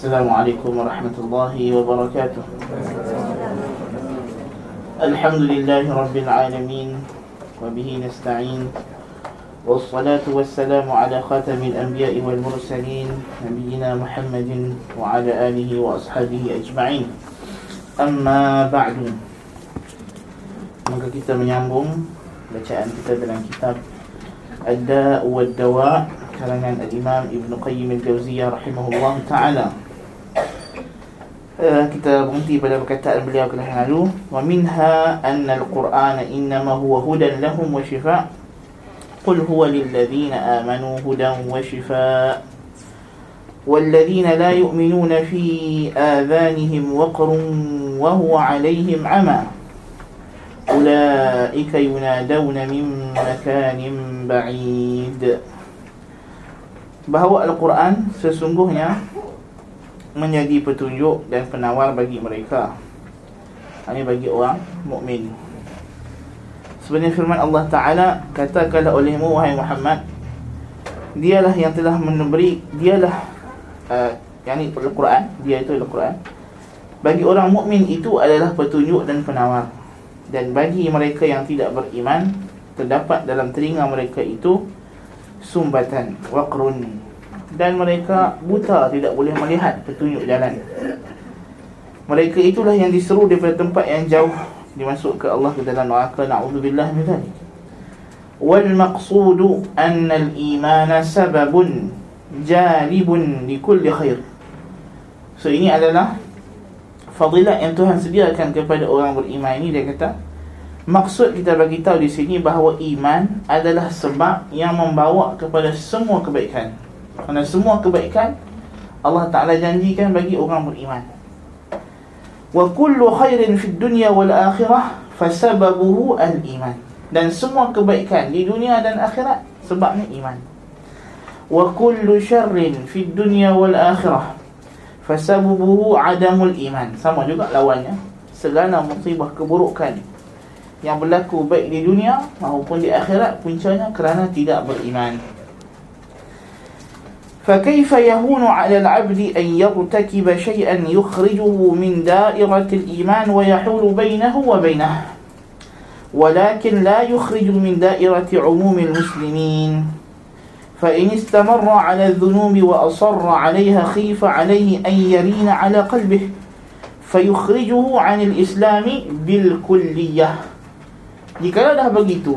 السلام عليكم ورحمة الله وبركاته الحمد لله رب العالمين وبه نستعين والصلاة والسلام على خاتم الأنبياء والمرسلين نبينا محمد وعلى آله وأصحابه أجمعين أما بعد maka kita menyambung bacaan kita dalam kitab Ad-Da' wa Dawa karangan Al-Imam Ibn Qayyim Al-Jawziyah rahimahullah taala. Uh, kita berhenti pada perkataan beliau ke lalu wa minha anna al-Quran innama huwa hudan lahum wa shifa' qul huwa lil ladzina amanu hudan wa shifa' والذين لا يؤمنون في آذانهم وقر وهو عليهم عمى أولئك ينادون من مكان بعيد bahawa Al-Quran sesungguhnya menjadi petunjuk dan penawar bagi mereka. Ini bagi orang mukmin. Sebenarnya firman Allah Taala katakanlah olehmu wahai Muhammad dialah yang telah memberi dialah uh, yakni Al-Quran, dia itu Al-Quran. Bagi orang mukmin itu adalah petunjuk dan penawar. Dan bagi mereka yang tidak beriman terdapat dalam telinga mereka itu sumbatan waqrun dan mereka buta tidak boleh melihat petunjuk jalan. Mereka itulah yang diseru daripada tempat yang jauh dimasuk ke Allah ke dalam neraka naudzubillah min dzalik. Wal maqsudu anna al iman sababun jalibun li kulli khair. So ini adalah fadilah yang Tuhan sediakan kepada orang beriman ini dia kata maksud kita bagi tahu di sini bahawa iman adalah sebab yang membawa kepada semua kebaikan. Kerana semua kebaikan Allah Ta'ala janjikan bagi orang beriman. Wa kullu khairin fid dunya wal akhirah Fasababuhu al-iman. Dan semua kebaikan di dunia dan akhirat Sebabnya iman. Wa kullu syarrin fid dunya wal akhirah Fasababuhu adamul iman. Sama juga lawannya. Segala musibah keburukan Yang berlaku baik di dunia Maupun di akhirat Puncanya kerana tidak beriman فكيف يهون على العبد أن يرتكب شيئا يخرجه من دائرة الإيمان ويحول بينه وبينه؟ ولكن لا يخرج من دائرة عموم المسلمين. فإن استمر على الذنوب وأصر عليها خيف عليه أن يرين على قلبه فيخرجه عن الإسلام بالكلية. Jika dah begitu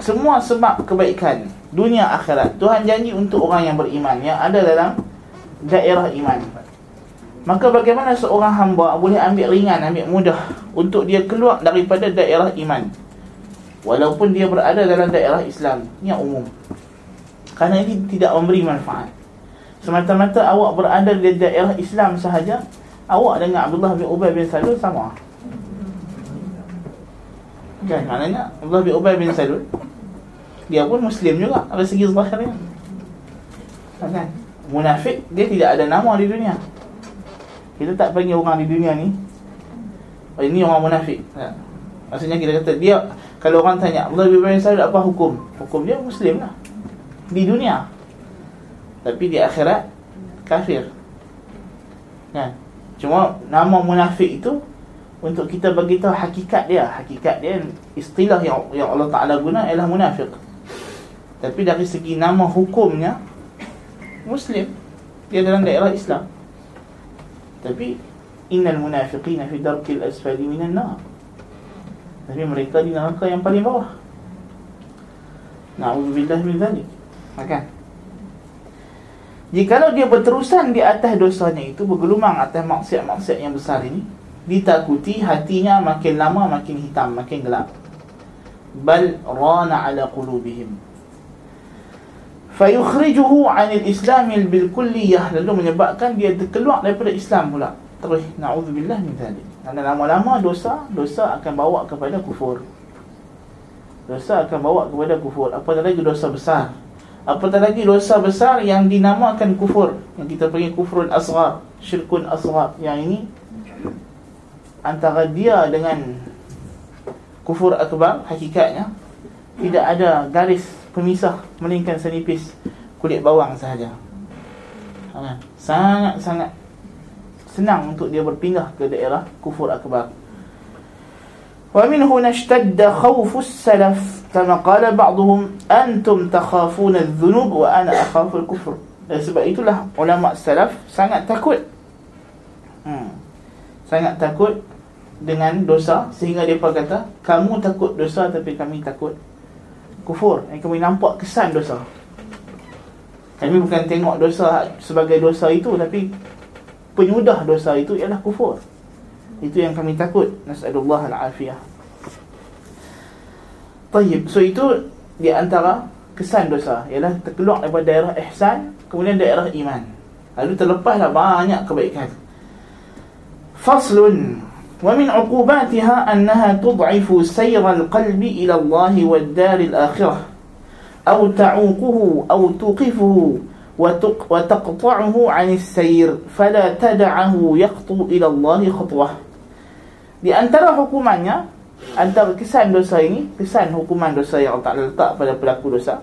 Semua sebab kebaikan. Dunia akhirat. Tuhan janji untuk orang yang beriman yang ada dalam daerah iman. Maka bagaimana seorang hamba boleh ambil ringan ambil mudah untuk dia keluar daripada daerah iman? Walaupun dia berada dalam daerah Islam yang umum. Kerana ini tidak memberi manfaat. Semata-mata awak berada di daerah Islam sahaja awak dengan Abdullah bin Ubay bin Salul sama. Kan maknanya Abdullah bin Ubay bin Salul dia pun muslim juga dari segi zahirnya kan? Munafik dia tidak ada nama di dunia. Kita tak panggil orang di dunia ni oh, ini orang munafik. Ha. maksudnya kita kata dia kalau orang tanya Allah bin Salih apa hukum? Hukum dia muslim lah. Di dunia. Tapi di akhirat kafir. Kan? Cuma nama munafik itu untuk kita bagi tahu hakikat dia. Hakikat dia istilah yang yang Allah Taala guna ialah munafik tapi dari segi nama hukumnya Muslim Dia dalam daerah Islam. Tapi Innal munafiqina fi darkil asfali minan nar. Tapi mereka di neraka yang paling bawah. Na'udzubillah min dhalik. Maka Jikalau dia berterusan di atas dosanya itu Bergelumang atas maksiat-maksiat yang besar ini Ditakuti hatinya makin lama makin hitam, makin gelap. Bal rana ala qulubihim fayukhrijuhu 'anil islamil bil kulliyah lalu menyebabkan dia keluar daripada Islam pula. Terus naudzubillah min zalik kerana lama-lama dosa dosa akan bawa kepada kufur. Dosa akan bawa kepada kufur. Apatah lagi dosa besar? Apatah lagi dosa besar yang dinamakan kufur? Yang kita panggil kufrun asghar syirkun asghar. Yang ini antara dia dengan kufur akbar hakikatnya tidak ada garis pemisah melainkan senipis kulit bawang sahaja. Ha, sangat-sangat senang untuk dia berpindah ke daerah kufur akbar. Wa minhu nashtadda khawfu salaf kama qala ba'dhum antum takhafuna adh-dhunub wa ana akhafu al-kufr. Eh, sebab itulah ulama salaf sangat takut. Hmm. Sangat takut dengan dosa sehingga dia kata kamu takut dosa tapi kami takut kufur. Yang kami nampak kesan dosa. Kami bukan tengok dosa sebagai dosa itu tapi penyudah dosa itu ialah kufur. Itu yang kami takut. Nasallallahu alafiyah. Tayyib. So itu di antara kesan dosa. Ialah terkeluar daripada daerah ihsan kemudian daerah iman. Lalu terlepaslah banyak kebaikan. Faslun ومن عقوباتها أنها تضعف سير القلب إلى الله والدار الآخرة أو تعوقه أو توقفه وتقطعه عن السير فلا تدعه يخطو إلى الله خطوة Di antara hukumannya Antara kesan dosa ini Kesan hukuman dosa yang tak letak pada pelaku dosa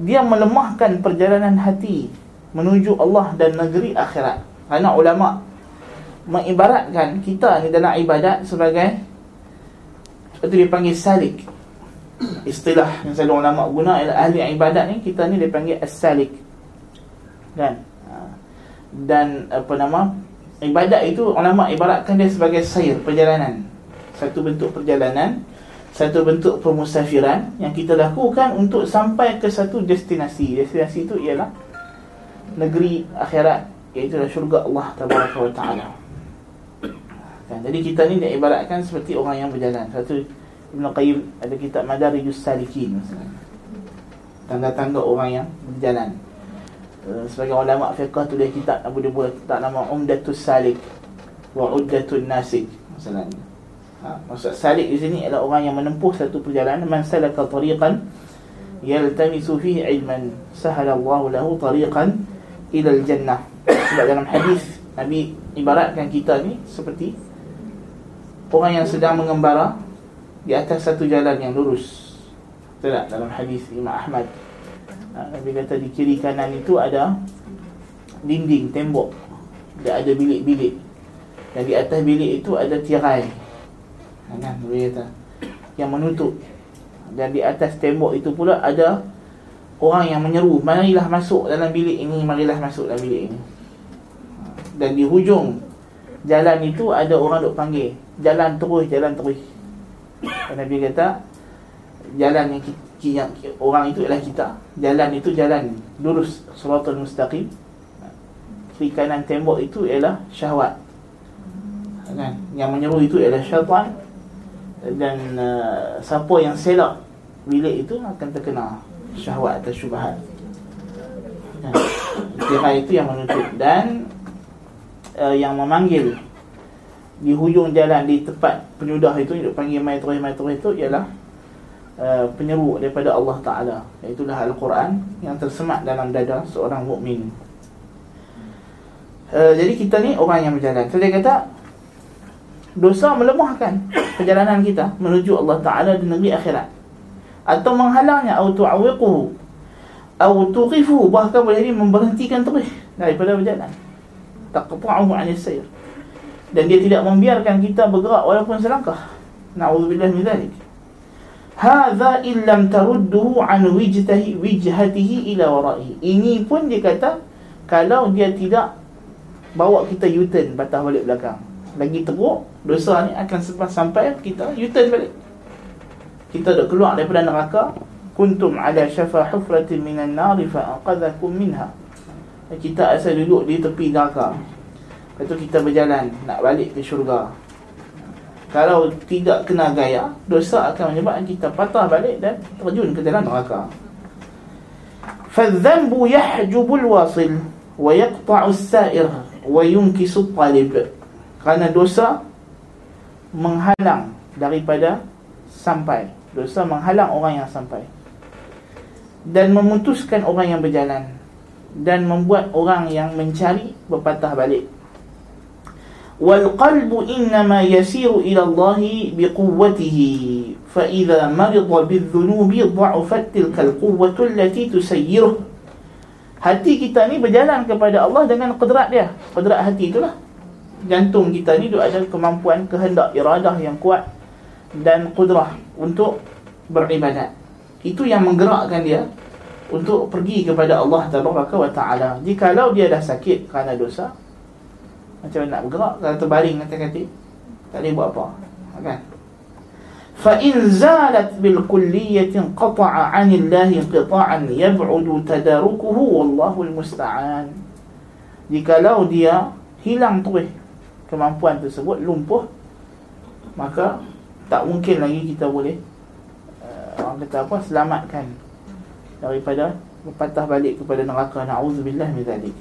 Dia melemahkan perjalanan hati Menuju Allah dan negeri akhirat Kerana ulama' mengibaratkan kita ni dalam ibadat sebagai itu dipanggil salik. Istilah yang selalu ulama guna ialah ahli ibadat ni kita ni dipanggil as-salik. Kan? Ha. dan apa nama ibadat itu ulama ibaratkan dia sebagai sair perjalanan. Satu bentuk perjalanan satu bentuk pemusafiran yang kita lakukan untuk sampai ke satu destinasi. Destinasi itu ialah negeri akhirat iaitu syurga Allah tabaraka wa taala kan? Jadi kita ni diibaratkan seperti orang yang berjalan. Satu Ibn Qayyim ada kitab Madarijus Salikin Tanda-tanda orang yang berjalan. Uh, Sebagai ulama fiqah tu dia kitab Abu dia buat kitab nama Umdatus Salik Wa Uddatul Nasik Misalnya. Ha, Maksud Salik di sini adalah orang yang menempuh satu perjalanan. Man salaka tariqan Yaltamisu fihi ilman Sahalallahu lahu tariqan Ilal jannah. Sebab dalam hadis Nabi ibaratkan kita ni seperti orang yang sedang mengembara di atas satu jalan yang lurus. Betul tak? Dalam hadis Imam Ahmad. Ha, Nabi kata di kiri kanan itu ada dinding, tembok. Dan ada bilik-bilik. Dan di atas bilik itu ada tirai. Ha, kan? Nabi kata. Yang menutup. Dan di atas tembok itu pula ada orang yang menyeru. Marilah masuk dalam bilik ini. Marilah masuk dalam bilik ini. Ha, dan di hujung jalan itu ada orang duk panggil. Jalan terus jalan terus. Nabi kata jalan yang, yang orang itu adalah kita. Jalan itu jalan lurus suratul mustaqim. Kiri kanan tembok itu ialah syahwat. Kan? Yang menyeru itu ialah syaitan. Dan uh, siapa yang selak bilik itu akan terkena syahwat atau syubhat. Kan? itu yang menutup dan uh, yang memanggil di hujung jalan di tempat penyudah itu yang panggil mai terus itu ialah uh, penyeru daripada Allah Taala itulah al-Quran yang tersemat dalam dada seorang mukmin. Uh, jadi kita ni orang yang berjalan. Saya kata dosa melemahkan perjalanan kita menuju Allah Taala di negeri akhirat atau menghalangnya atau tu'awiquhu atau tuqifu bahkan boleh memberhentikan terus daripada berjalan taqta'uhu 'anil sayr dan dia tidak membiarkan kita bergerak walaupun selangkah. Na'udzubillah min zalik. Hadza illam tarudduhu 'an wijhatihi wijhatihi ila wara'i. Ini pun dia kata kalau dia tidak bawa kita U-turn patah balik belakang. Lagi teruk dosa ni akan sebab sampai kita U-turn balik. Kita dah keluar daripada neraka. Kuntum ala syafa hufratin minan nar fa aqadhakum minha kita asal duduk di tepi neraka Lepas tu kita berjalan nak balik ke syurga Kalau tidak kena gaya Dosa akan menyebabkan kita patah balik dan terjun ke dalam neraka فَالذَّنْبُ يَحْجُبُ الْوَاصِلِ وَيَقْطَعُ السَّائِرِ وَيُنْكِسُ الطَّالِبِ Kerana dosa menghalang daripada sampai Dosa menghalang orang yang sampai Dan memutuskan orang yang berjalan dan membuat orang yang mencari berpatah balik. Wal qalbu ma yasiru ila Allah bi quwwatihi fa idza marida bil dhunubi dha'afat tilka al quwwatu allati tusayyiru hati kita ni berjalan kepada Allah dengan kudrat dia. Kudrat hati itulah jantung kita ni ada kemampuan kehendak iradah yang kuat dan kudrah untuk beribadat. Itu yang menggerakkan dia untuk pergi kepada Allah Tabaraka wa Taala. Jikalau dia dah sakit kerana dosa, macam mana nak bergerak? Kalau terbaring kata kata tak boleh buat apa. Kan? Fa in zalat bil kulliyati qata'a anillahi qita'an yab'udu tadarukuhu wallahu al musta'an. Jikalau dia hilang terus kemampuan tersebut lumpuh maka tak mungkin lagi kita boleh uh, orang kata apa selamatkan daripada patah balik kepada neraka. Naudzubillah min zalik.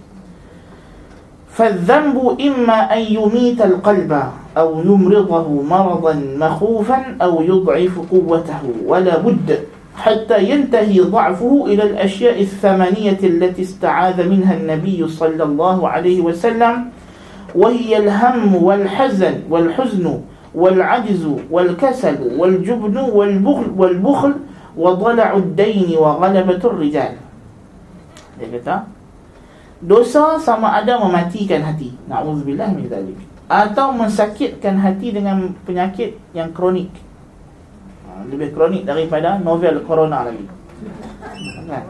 فالذنب إما أن يميت القلب أو يمرضه مرضا مخوفا أو يضعف قوته ولا بد حتى ينتهي ضعفه إلى الأشياء الثمانية التي استعاذ منها النبي صلى الله عليه وسلم وهي الهم والحزن والحزن والعجز والكسل والجبن والبخل والبخل wa dhana'u ad-dayn wa rijal. Dia kata dosa sama ada mematikan hati. Nauzubillah min zalik. Atau mensakitkan hati dengan penyakit yang kronik. Ha, lebih kronik daripada novel corona lagi. Kan?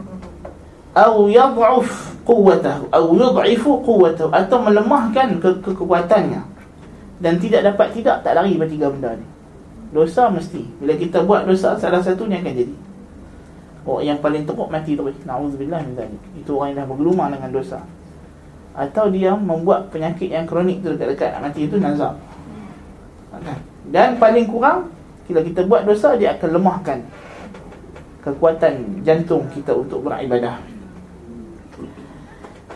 Au yad'uf quwwatahu au yud'ifu quwwatahu atau melemahkan ke- kekuatannya dan tidak dapat tidak tak lari pada tiga benda ni dosa mesti. Bila kita buat dosa salah satunya akan jadi. Orang yang paling teruk mati terus na'udzubillah min zalik. Itu orang yang dah bergelumang dengan dosa. Atau dia membuat penyakit yang kronik tu dekat-dekat. Nak mati itu nazar kan? dan paling kurang bila kita buat dosa dia akan lemahkan kekuatan jantung kita untuk beribadah.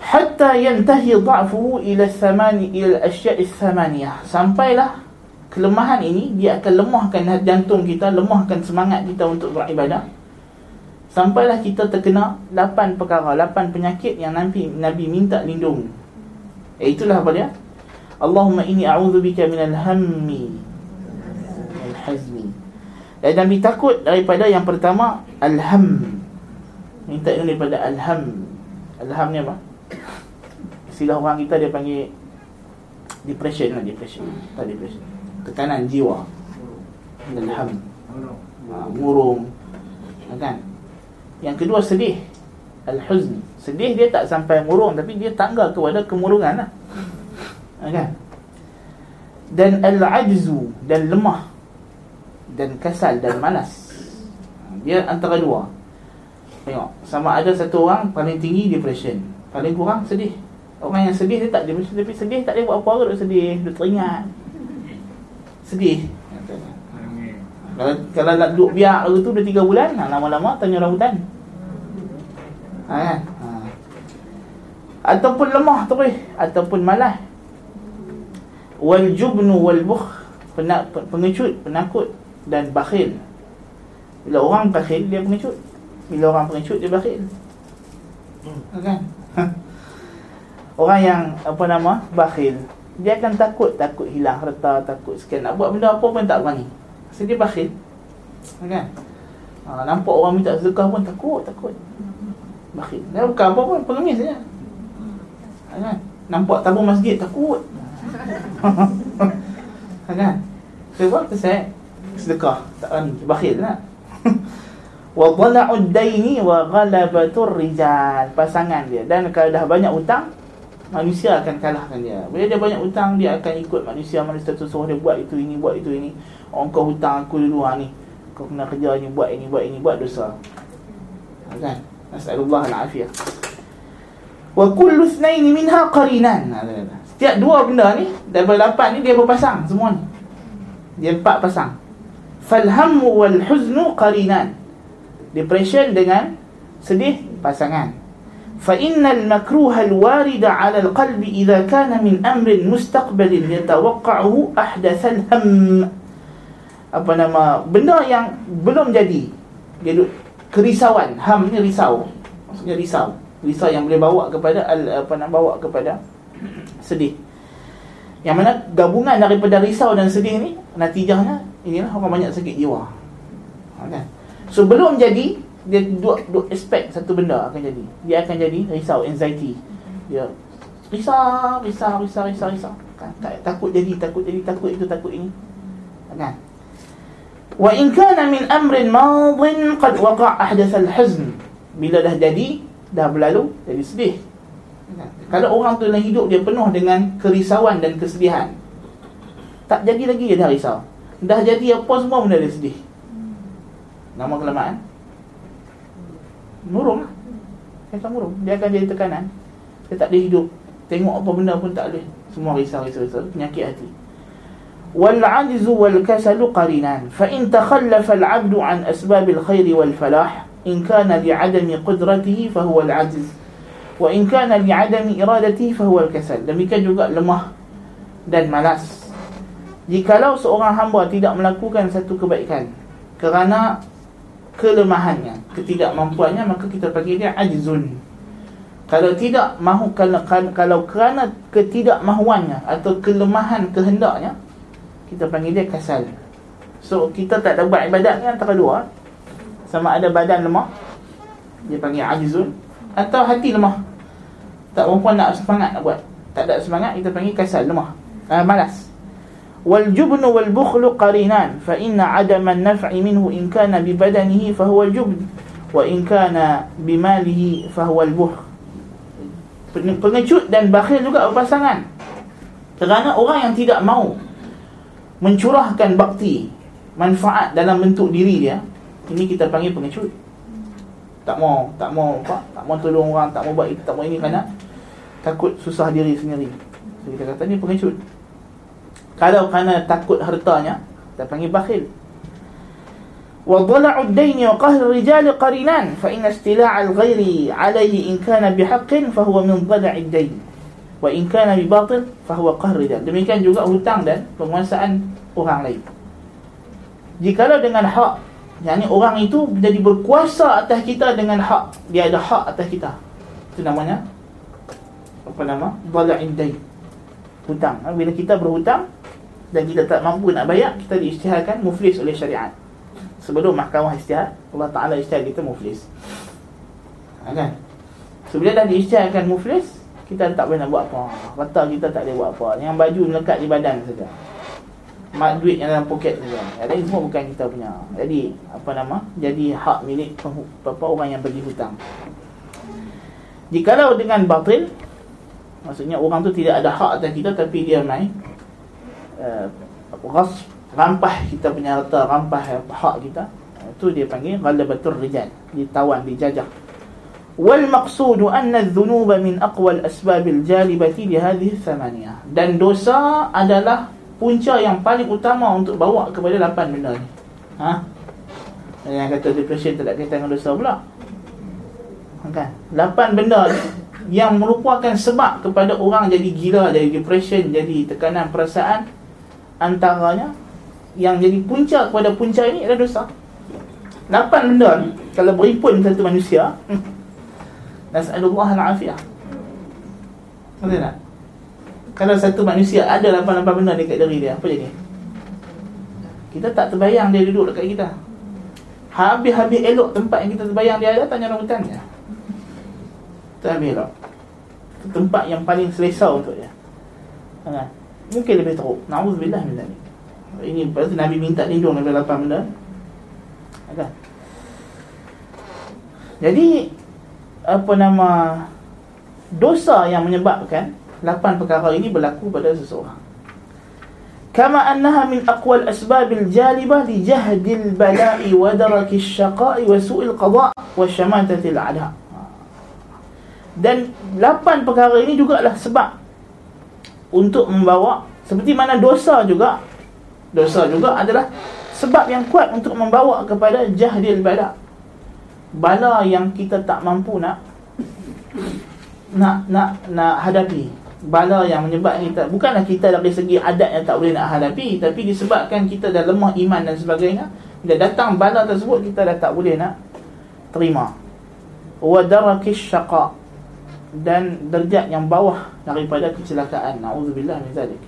Hatta yantahi dha'fuhu ila thamani ila asya'i thamaniyah sampailah kelemahan ini dia akan lemahkan jantung kita lemahkan semangat kita untuk beribadah Sampailah kita terkena lapan perkara, lapan penyakit yang Nabi Nabi minta lindung. Eh, itulah apa dia? Allahumma inni a'udzubika minal hammi wal hazmi. Dan Nabi takut daripada yang pertama al-ham. Minta ini daripada al-ham. Al-ham ni apa? Istilah orang kita dia panggil depression lah, depression. Tak depression. Tekanan jiwa. Al-ham. Ha, murung. Kan? Yang kedua sedih Al-huzn Sedih dia tak sampai murung Tapi dia tangga kepada kemurungan lah. kan? Dan al-ajzu Dan lemah Dan kasal dan malas Dia antara dua Tengok Sama ada satu orang paling tinggi depression Paling kurang sedih Orang yang sedih dia tak depression Tapi sedih tak boleh buat apa-apa Dia sedih Dia teringat Sedih. Kalau, kalau nak duduk biar lagu tu dah 3 bulan? Ha, Lama-lama tanya orang hutan. Ha, kan? ha. Ataupun lemah tu eh Ataupun malas. Wal jubnu wal Penak, Pengecut, penakut Dan bakhil. Bila orang bakhil dia pengecut. Bila orang pengecut dia bakhil. Ha, Kan? Orang yang apa nama? Bakhil Dia akan takut Takut hilang harta Takut sekian. Nak buat benda apa pun tak berani So dia bakhil. Kan? Ha, nampak orang minta sedekah pun takut Takut. Bakhil. Dia bukan apa pun Pengemis saja ha, kan? Nampak tabung masjid takut. Ha, kan? Sebab tu saya Sedekah. Tak berani Bakhil lah. Wa dhala'ud daini wa ghalabatur rijal. Pasangan dia. Dan kalau dah banyak hutang Manusia akan kalahkan dia. Bila dia banyak hutang Dia akan ikut manusia. Manusia tu suruh dia buat itu ini Buat itu ini. Orang kau hutang aku dulu ha, ni. Kau kena kerja ni Buat ini Buat ini Buat dosa. Ha, Kan? Nas'alullah al-afiyah Wa kullu thnaini minha qarinan. Ha, Setiap dua benda ni Daripada lapan ni Dia berpasang Semua ni. Dia empat pasang. Falhammu wal huznu qarinan. Depression dengan Sedih Pasangan فإن المكروه الوارد على القلب إذا كان من أمر مستقبل يتوقعه أحدث الهم apa nama benda yang belum jadi dia duk kerisauan ham ni risau maksudnya risau risau yang boleh bawa kepada apa nak bawa kepada sedih yang mana gabungan daripada risau dan sedih ni natijahnya inilah orang banyak sakit jiwa ha, kan so belum jadi dia dua dua aspek satu benda akan jadi. Dia akan jadi risau anxiety. Dia risau risau risau risau risau. Kan tak, takut jadi takut jadi takut itu takut ini. Kan wa in kana min amrin madin qad waqa' ahdath al-huzn bila dah jadi dah berlalu jadi sedih. Kan? kalau orang tu dalam hidup dia penuh dengan kerisauan dan kesedihan. Tak jadi lagi dia dah risau. Dah jadi apa semua benda dia sedih. Nama kelamaan murung lah dia akan murung dia akan jadi tekanan dia tak ada hidup tengok apa benda pun tak boleh semua risau risau, risau. penyakit hati والعجز والكسل قرينان فإن تخلف العبد عن أسباب الخير والفلاح إن كان لعدم قدرته فهو العجز وإن كان لعدم إرادته فهو الكسل demikian juga lemah dan malas Jikalau seorang hamba tidak melakukan satu kebaikan kerana kelemahannya, ketidakmampuannya, maka kita panggil dia ajzun. Kalau tidak mahu kalau, kalau kerana ketidakmahuannya atau kelemahan kehendaknya, kita panggil dia kasal. So kita tak ada buat ibadat ni antara dua. Sama ada badan lemah, dia panggil ajzun atau hati lemah. Tak mampu nak semangat nak buat. Tak ada semangat kita panggil kasal lemah. Uh, malas. والجبن والبخل قرينان فإن عدم النفع منه إن كان ببدنه فهو الجبن وإن كان بماله فهو البخل pengecut dan bakhil juga berpasangan kerana orang yang tidak mau mencurahkan bakti manfaat dalam bentuk diri dia ini kita panggil pengecut tak mau tak mau apa tak mau tolong orang tak mau buat itu tak mau ini kerana takut susah diri sendiri so, kita kata ni pengecut kalau kerana takut hartanya kita panggil bakhil وضلع الدين وقهر الرجال قرينان فإن استلاع الغير عليه إن كان بحق فهو من ضلع الدين وإن كان بباطل فهو قهر الرجال demikian juga hutang dan penguasaan orang lain jikalau dengan hak yakni orang itu menjadi berkuasa atas kita dengan hak dia ada hak atas kita itu namanya apa nama dhala'id dain hutang bila kita berhutang dan kita tak mampu nak bayar kita diisytiharkan muflis oleh syariat. Sebelum mahkamah isytihar Allah Taala isytihar kita muflis. Ha, kan? So bila dah diisytiharkan muflis kita tak boleh nak buat apa. Harta kita tak boleh buat apa. Yang baju melekat di badan saja. Mak duit yang dalam poket saja. Ada semua bukan kita punya. Jadi apa nama? Jadi hak milik apa orang yang bagi hutang. Jikalau dengan batil maksudnya orang tu tidak ada hak atas kita tapi dia main uh, ghasb rampah kita punya harta rampah hak kita. Itu dia panggil ghalabatur rijal ditawan dijajah wal maqsud anna adh-dhunuba min aqwa al-asbab al-jalibati li hadhihi thamaniyah dan dosa adalah punca yang paling utama untuk bawa kepada lapan benda ni. Ha? Yang kata depression tak ada kaitan dengan dosa pula. Kan? Lapan benda ni yang merupakan sebab kepada orang jadi gila, jadi depression, jadi tekanan perasaan antaranya yang jadi punca kepada punca ini adalah dosa. Lapan benda ni kalau berimpun satu manusia, hmm, nasallallahu al-afiyah. Betul tak? Kalau satu manusia ada lapan-lapan benda dekat diri dia, apa jadi? Kita tak terbayang dia duduk dekat kita. Habis-habis elok tempat yang kita terbayang dia ada, tanya rambutan dia. Tak habis. Tempat yang paling selesa untuk dia. Ha, mungkin lebih teruk. Na'udzubillah min zalik ini pasal nabi minta lindung daripada lapan benda. Kan jadi apa nama dosa yang menyebabkan lapan perkara ini berlaku pada seseorang. Kama annaha min aqwal asbabil jalibah li jahdil bala'i wa darakis syaqa'i wa su'il qada' wa syamatatil a'da dan lapan perkara ini juga adalah sebab untuk membawa seperti mana dosa juga. Dosa juga adalah sebab yang kuat untuk membawa kepada jahdil bala. Bala yang kita tak mampu nak nak nak nak hadapi. Bala yang menyebabkan kita bukanlah kita dari segi adat yang tak boleh nak hadapi tapi disebabkan kita dah lemah iman dan sebagainya bila datang bala tersebut kita dah tak boleh nak terima. Wa darakis syaqa dan derjat yang bawah daripada kecelakaan. Naudzubillah min zalik.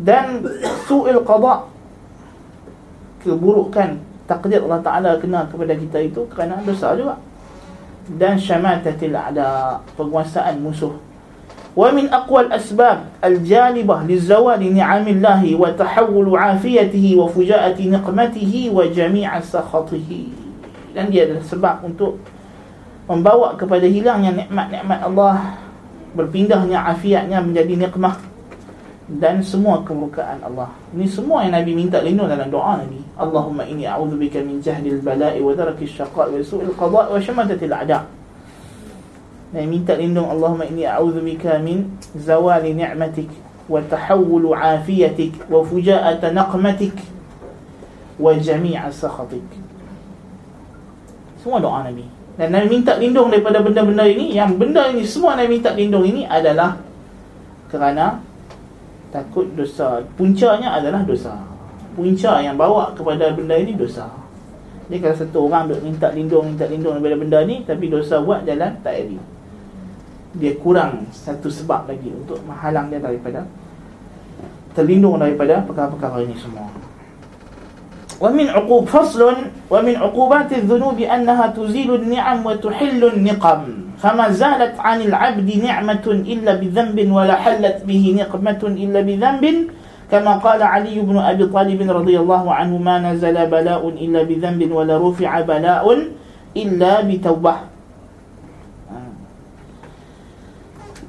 Dan su'il qada keburukan takdir Allah Taala kena kepada kita itu kerana dosa juga. Dan syamatatil ada penguasaan musuh. Wa min aqwal asbab aljalibah lizawali ni'amillah wa tahawul 'afiyatihi wa fujaati niqmatihi wa jami'a sakhatihi. Dan dia adalah sebab untuk membawa kepada hilangnya nikmat-nikmat Allah berpindahnya afiatnya menjadi nikmah dan semua kemurkaan Allah. Ini semua yang Nabi minta lindung dalam doa Nabi. Allahumma inni a'udzubika min jahdil bala'i wa daraki syaqa'i wa su'il qada' wa syamatatil a'da' dan minta lindung Allahumma inni a'udzubika min zawali ni'matik wa tahawul 'afiyatik wa fujaat naqmatik wa jami' sakhatik. Semua doa Nabi dan Nabi minta lindung daripada benda-benda ini. Yang benda ini semua Nabi minta lindung ini adalah kerana takut dosa. Puncanya adalah dosa. Punca yang bawa kepada benda ini dosa. Jadi kalau satu orang duk minta lindung minta lindung daripada benda ni tapi dosa buat jalan tak ada dia kurang satu sebab lagi untuk menghalang dia daripada terlindung daripada perkara-perkara ini semua. ومن عقوب فصل ومن عقوبات الذنوب أنها تزيل النعم وتحل النقم. فما زالت عن العبد نعمة إلا بذنب ولا حلت به نقمة إلا بذنب. كما قال علي بن أبي طالب رضي الله عنه ما نزل بلاء إلا بذنب ولا رفع بلاء إلا بتوبة.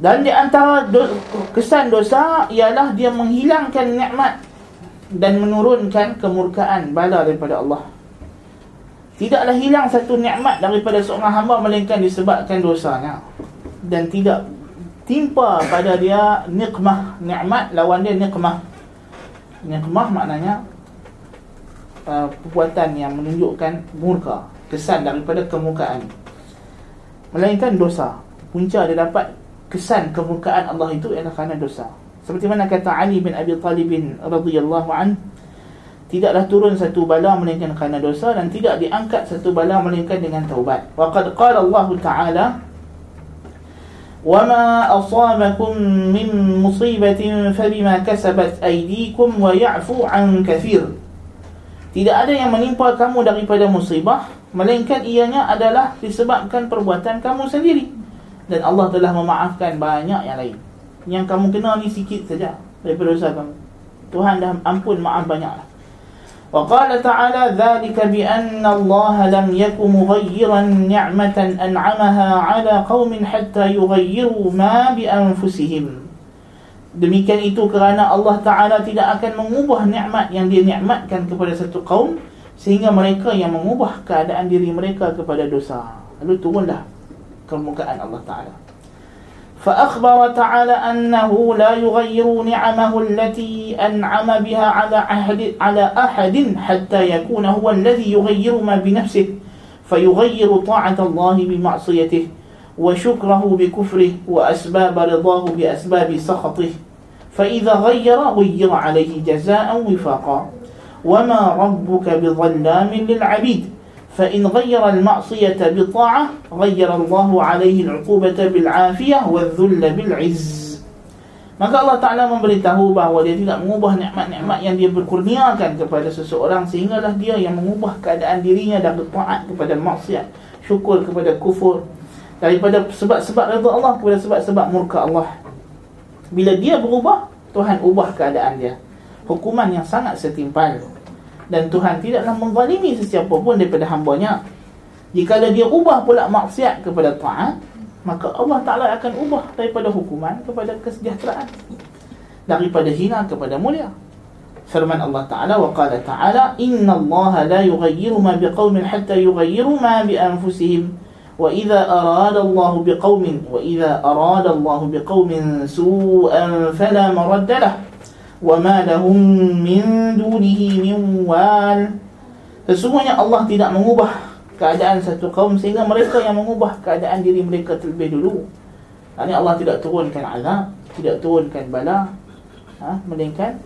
Dan di antara kesan dosa ialah dia menghilangkan nikmat dan menurunkan kemurkaan bala daripada Allah. Tidaklah hilang satu nikmat daripada seorang hamba melainkan disebabkan dosanya. Dan tidak timpa pada dia nikmah, nikmat lawan dia nikmah. Nikmah maknanya uh, perbuatan yang menunjukkan murka, kesan daripada kemurkaan. Melainkan dosa. Punca dia dapat kesan kemurkaan Allah itu ialah kerana dosa. Seperti mana kata Ali bin Abi Talib radhiyallahu an, tidaklah turun satu bala melainkan kerana dosa dan tidak diangkat satu bala melainkan dengan taubat. Wa qad qala Allah Ta'ala وما أصابكم من مصيبة فبما كسبت أيديكم ويعفو عن كثير Tidak ada yang menimpa kamu daripada musibah Melainkan ianya adalah disebabkan perbuatan kamu sendiri dan Allah telah memaafkan banyak yang lain. yang kamu kenal ni sikit saja daripada dosa kamu. Tuhan dah ampun maaf banyaklah. Wa qala ta'ala dhalika bi anna Allah lam yakum mughayyiran ni'matan an'amaha 'ala qaumin hatta yughayyiru ma bi anfusihim. Demikian itu kerana Allah Ta'ala tidak akan mengubah nikmat yang dia nikmatkan kepada satu kaum sehingga mereka yang mengubah keadaan diri mereka kepada dosa. Lalu turunlah permukaan Allah Ta'ala فأخبر تعالى أنه لا يغير نعمه التي أنعم بها على أحد, على أحد حتى يكون هو الذي يغير ما بنفسه فيغير طاعة الله بمعصيته وشكره بكفره وأسباب رضاه بأسباب سخطه. فإذا غير غير عليه جزاء وفاقا. وما ربك بظلام للعبيد. فإن غير المعصية بالطاعة غير الله عليه العقوبة بالعافية والذل بالعز Maka Allah Ta'ala memberitahu bahawa dia tidak mengubah nikmat-nikmat yang dia berkurniakan kepada seseorang Sehinggalah dia yang mengubah keadaan dirinya dan bertaat kepada maksiat Syukur kepada kufur Daripada sebab-sebab reda Allah kepada sebab-sebab murka Allah Bila dia berubah, Tuhan ubah keadaan dia Hukuman yang sangat setimpal dan Tuhan tidaklah menzalimi sesiapa pun daripada hambanya. Jika dia ubah pula maksiat kepada taat maka Allah Ta'ala akan ubah daripada hukuman kepada kesejahteraan. Daripada hina kepada mulia. Firman Allah Ta'ala wa qala Ta'ala inna Allah la yughayyiru ma biqawmin hatta yughayyiru ma bi anfusihim. Wa idha arada Allah biqawmin wa idha arada Allah biqawmin su'an fala maradda lahu وَمَا لَهُمْ مِنْ دُونِهِ مِنْ وَالٍ Sesungguhnya Allah tidak mengubah keadaan satu kaum sehingga mereka yang mengubah keadaan diri mereka terlebih dulu. Ini Allah tidak turunkan azab, tidak turunkan bala, ha? melainkan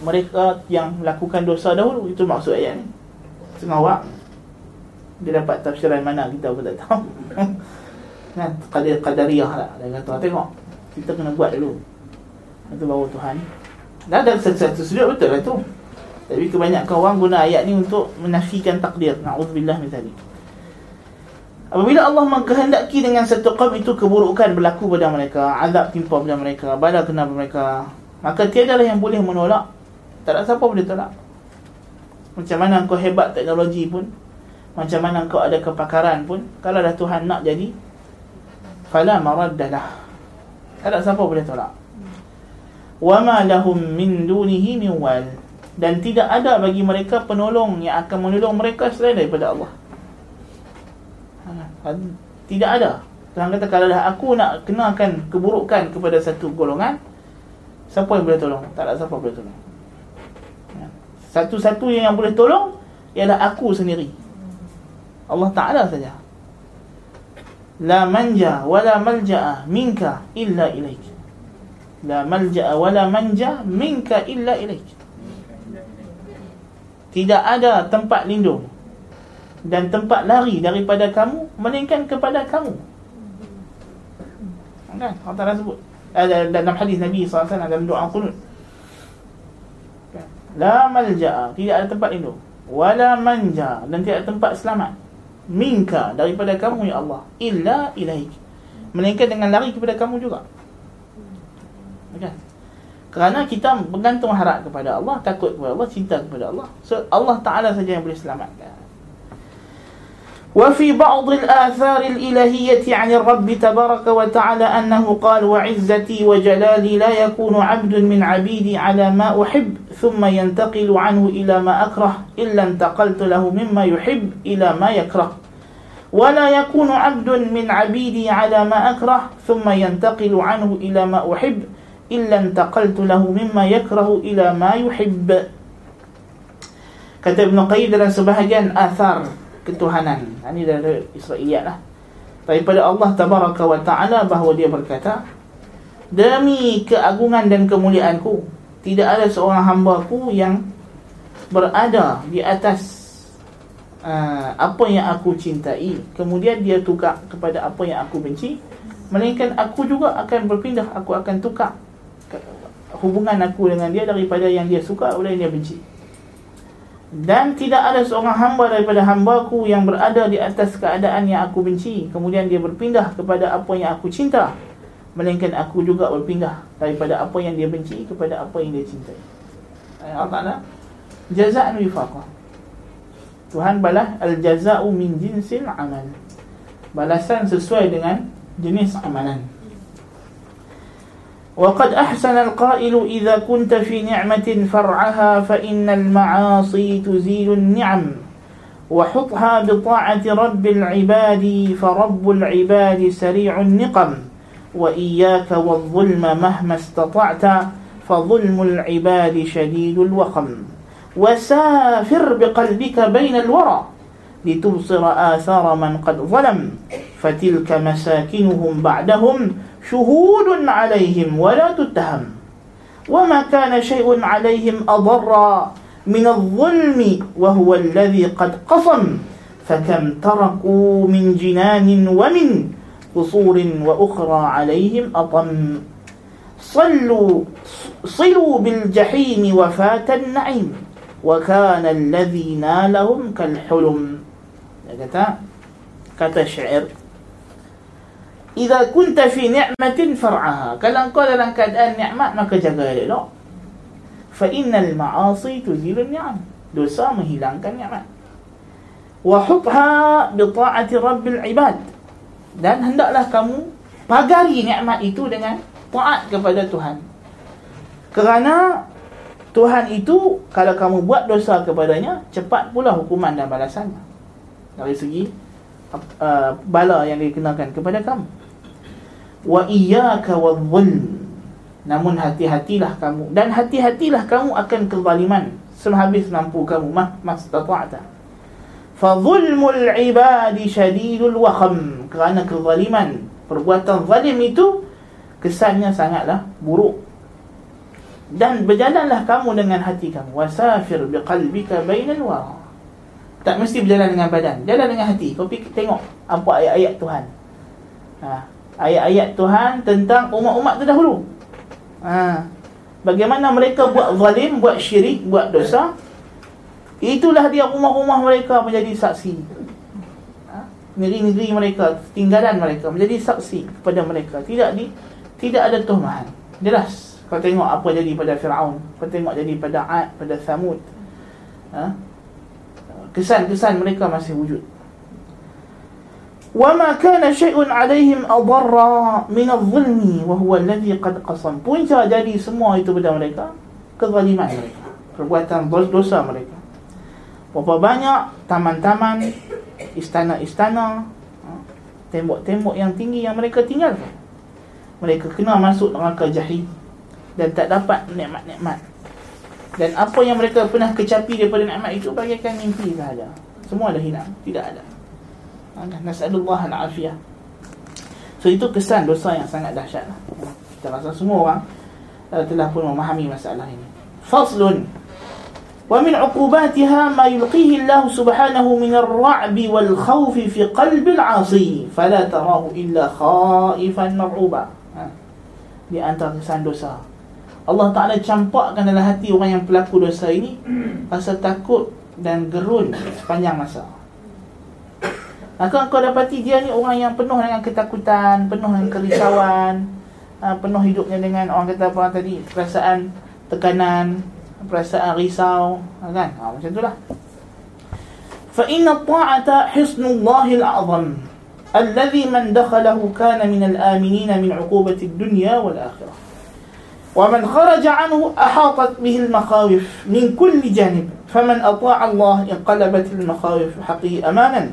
mereka yang melakukan dosa dahulu. Itu maksud ayat ni. Setengah awak dia dapat tafsiran mana kita pun tak tahu. Nah, qadar qadariyah lah. Dia kata, tengok. Kita kena buat dulu. Itu baru Tuhan Dah ada satu sudut betul lah tu Tapi kebanyakan orang guna ayat ni untuk menafikan takdir Na'udzubillah misalnya Apabila Allah mengkehendaki dengan satu kaum itu keburukan berlaku pada mereka, azab timpa pada mereka, bala kena pada mereka, maka tiadalah yang boleh menolak. Tak ada siapa boleh tolak. Macam mana kau hebat teknologi pun, macam mana kau ada kepakaran pun, kalau dah Tuhan nak jadi, fala maraddalah. Tak ada siapa boleh tolak. Wa ma lahum min dunihi min wal. Dan tidak ada bagi mereka penolong yang akan menolong mereka selain daripada Allah. Ha, tidak ada. Tuhan kata kalau dah aku nak kenakan keburukan kepada satu golongan, siapa yang boleh tolong? Tak ada siapa boleh tolong. Ha, satu-satu yang boleh tolong ialah aku sendiri. Allah Taala saja. La manja wala malja'a minka illa ilaik. La malja'a wala manja minka illa ilaik. Tidak ada tempat lindung dan tempat lari daripada kamu melainkan kepada kamu. Kan? Allah Ta'ala sebut dalam hadis Nabi SAW dalam doa qunut. La malja'a, tidak ada tempat lindung. Wala manja dan tidak ada tempat selamat. Minka daripada kamu ya Allah, illa ilaik. Melainkan dengan lari kepada kamu juga Kan? Kerana kita bergantung harap kepada Allah, takut kepada Allah, cinta kepada Allah. So Allah Taala saja yang boleh selamatkan. وفي بعض الآثار الإلهية عن الرب تبارك وتعالى أنه قال وعزتي وجلالي لا يكون عبد من عبيدي على ما أحب ثم ينتقل عنه إلى ما أكره إلا انتقلت له مما يحب إلى ما يكره ولا يكون عبد من عبيدي على ما أكره ثم ينتقل عنه إلى ما أحب illa intaqaltu lahu mimma yakrahu ila ma yuhibb kata Ibn Qayyim dalam sebahagian athar ketuhanan. Ini dari Israiliyat lah daripada Allah tabaraka wa ta'ala bahawa dia berkata demi keagungan dan kemuliaanku tidak ada seorang hamba ku yang berada di atas uh, apa yang aku cintai. Kemudian dia tukar kepada apa yang aku benci melainkan aku juga akan berpindah aku akan tukar hubungan aku dengan dia daripada yang dia suka oleh yang dia benci. Dan tidak ada seorang hamba daripada hambaku yang berada di atas keadaan yang aku benci. Kemudian dia berpindah kepada apa yang aku cinta. Melainkan aku juga berpindah daripada apa yang dia benci kepada apa yang dia cintai. Allah Ta'ala jaza'an wifaqah Tuhan balas al-jaza'u min jinsil amal. Balasan sesuai dengan jenis amalan وقد أحسن القائل إذا كنت في نعمة فرعها فإن المعاصي تزيل النعم وحطها بطاعة رب العباد فرب العباد سريع النقم وإياك والظلم مهما استطعت فظلم العباد شديد الوخم وسافر بقلبك بين الورى لتبصر آثار من قد ظلم فتلك مساكنهم بعدهم شهود عليهم ولا تتهم. وما كان شيء عليهم أضر من الظلم وهو الذي قد قصم فكم تركوا من جنان ومن قصور وأخرى عليهم أطم صلوا صلوا بالجحيم وفات النعيم وكان الذي نالهم كالحلم. Kata kata syair Iza kunta fi ni'matin far'aha. Kalau kau dalam keadaan nikmat maka jaga elok. Fa innal ma'asi tuzilu ni'am. Dosa menghilangkan nikmat. Wa hubha bi ta'ati rabbil ibad. Dan hendaklah kamu pagari nikmat itu dengan taat kepada Tuhan. Kerana Tuhan itu kalau kamu buat dosa kepadanya, cepat pula hukuman dan balasannya. Dari segi uh, bala yang dikenakan kepada kamu. Wa iyyaka wadh-dhulm. Namun hati-hatilah kamu. Dan hati-hatilah kamu akan kezaliman. Sehabis mampu kamu mah mastata'ta fa dhulmul ibadi shadidul wakham. Kerana kezaliman perbuatan zalim itu kesannya sangatlah buruk. Dan berjalanlah kamu dengan hati kamu. Wasafir biqalbika bainal wara tak mesti berjalan dengan badan jalan dengan hati kau fikir tengok apa ayat-ayat Tuhan ha ayat-ayat Tuhan tentang umat-umat terdahulu. Ha. Bagaimana mereka buat zalim, buat syirik, buat dosa. Itulah dia rumah-rumah mereka menjadi saksi. Ha. negeri-negeri mereka, tinggalan mereka menjadi saksi kepada mereka. Tidak di tidak ada tuhmahan. Jelas. Kau tengok apa jadi pada Firaun, kau tengok jadi pada Ad, pada Thamud. Ha? Kesan-kesan mereka masih wujud. وما كان شيء عليهم أضر من الظلم وهو الذي قد قصم punca jadi semua itu pada mereka kezaliman mereka perbuatan dosa mereka berapa banyak taman-taman istana-istana ha, tembok-tembok yang tinggi yang mereka tinggalkan mereka kena masuk neraka jahim dan tak dapat nikmat-nikmat dan apa yang mereka pernah kecapi daripada nikmat itu bagaikan mimpi sahaja semua dah hilang tidak ada Nas'alullah al-afiyah So itu kesan dosa yang sangat dahsyat Kita rasa semua orang uh, Telah pun memahami masalah ini Faslun ومن عقوباتها ما يلقيه الله سبحانه من الرعب والخوف في قلب العاصي فلا تراه إلا خائفا مرعوبا di antara kesan dosa Allah Ta'ala campakkan dalam hati orang yang pelaku dosa ini Rasa takut dan gerun sepanjang masa Maka kau dapati dia ni orang yang penuh dengan ketakutan, penuh dengan kerisauan, uh, penuh hidupnya dengan orang kata apa tadi, perasaan tekanan, perasaan risau, ha, kan? Ha, macam itulah. Inna ta'ata hisnullahil a'zam alladhi man dakhalahu kana min al-aminin min 'uqubati ad-dunya wal akhirah. ومن خرج عنه أحاطت به المخاوف من كل جانب فمن أطاع الله انقلبت المخاوف حقه أمانا